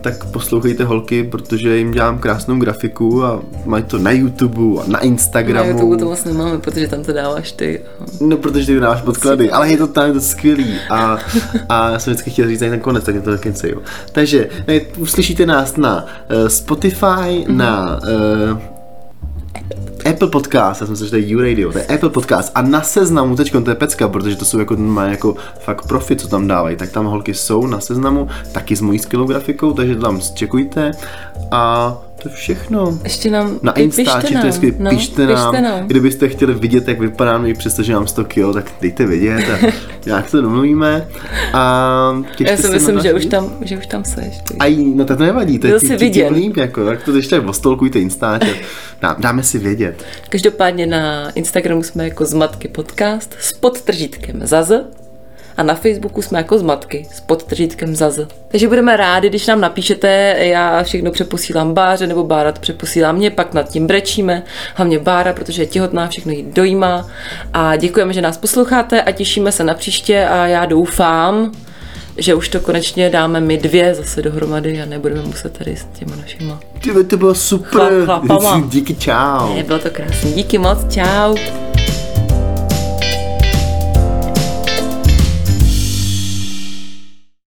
Speaker 1: tak poslouchejte holky, protože jim dělám krásnou grafiku a mají to na YouTube a na Instagramu.
Speaker 2: Na YouTube to vlastně máme, protože tam to dáváš ty.
Speaker 1: No, protože ty dáváš podklady, ale je to tam je to skvělý a, a já jsem vždycky chtěl říct ten konec, tak je to taky jo. Takže ne, uslyšíte nás na uh, Spotify, mm-hmm. na uh, Apple Podcast, já jsem se, že to je U-Radio, to je Apple Podcast. A na seznamu, teď to je pecka, protože to jsou jako, má jako fakt profit, co tam dávají, tak tam holky jsou na seznamu, taky s mojí skillou grafikou, takže to tam zčekujte a To je všechno.
Speaker 2: Ještě nám
Speaker 1: Na Instači, to je
Speaker 2: no,
Speaker 1: pište nám.
Speaker 2: Pište nám.
Speaker 1: Kdybyste chtěli vidět, jak vypadám, i přestože mám 100 kg, tak dejte vědět a nějak to domluvíme. A
Speaker 2: Já si myslím, že už tam, že už tam seš.
Speaker 1: Aj, no tak to nevadí, to je
Speaker 2: Byl
Speaker 1: tím,
Speaker 2: vidět.
Speaker 1: líp, jako, tak to když tak ostolkujte Instač a dá, dáme si vědět.
Speaker 2: Každopádně na Instagramu jsme jako Zmatky podcast s podtržítkem Zaz a na Facebooku jsme jako Zmatky s podtržítkem Zaz. Takže budeme rádi, když nám napíšete, já všechno přeposílám Báře nebo Bára to přeposílá mě, pak nad tím brečíme, hlavně Bára, protože je těhotná, všechno jí dojímá a děkujeme, že nás posloucháte a těšíme se na příště a já doufám, že už to konečně dáme my dvě zase dohromady a nebudeme muset tady s těma našima.
Speaker 1: Ty, to bylo super.
Speaker 2: Chlap- chlapama.
Speaker 1: Díky, čau.
Speaker 2: Ne, bylo to krásné. Díky moc, čau.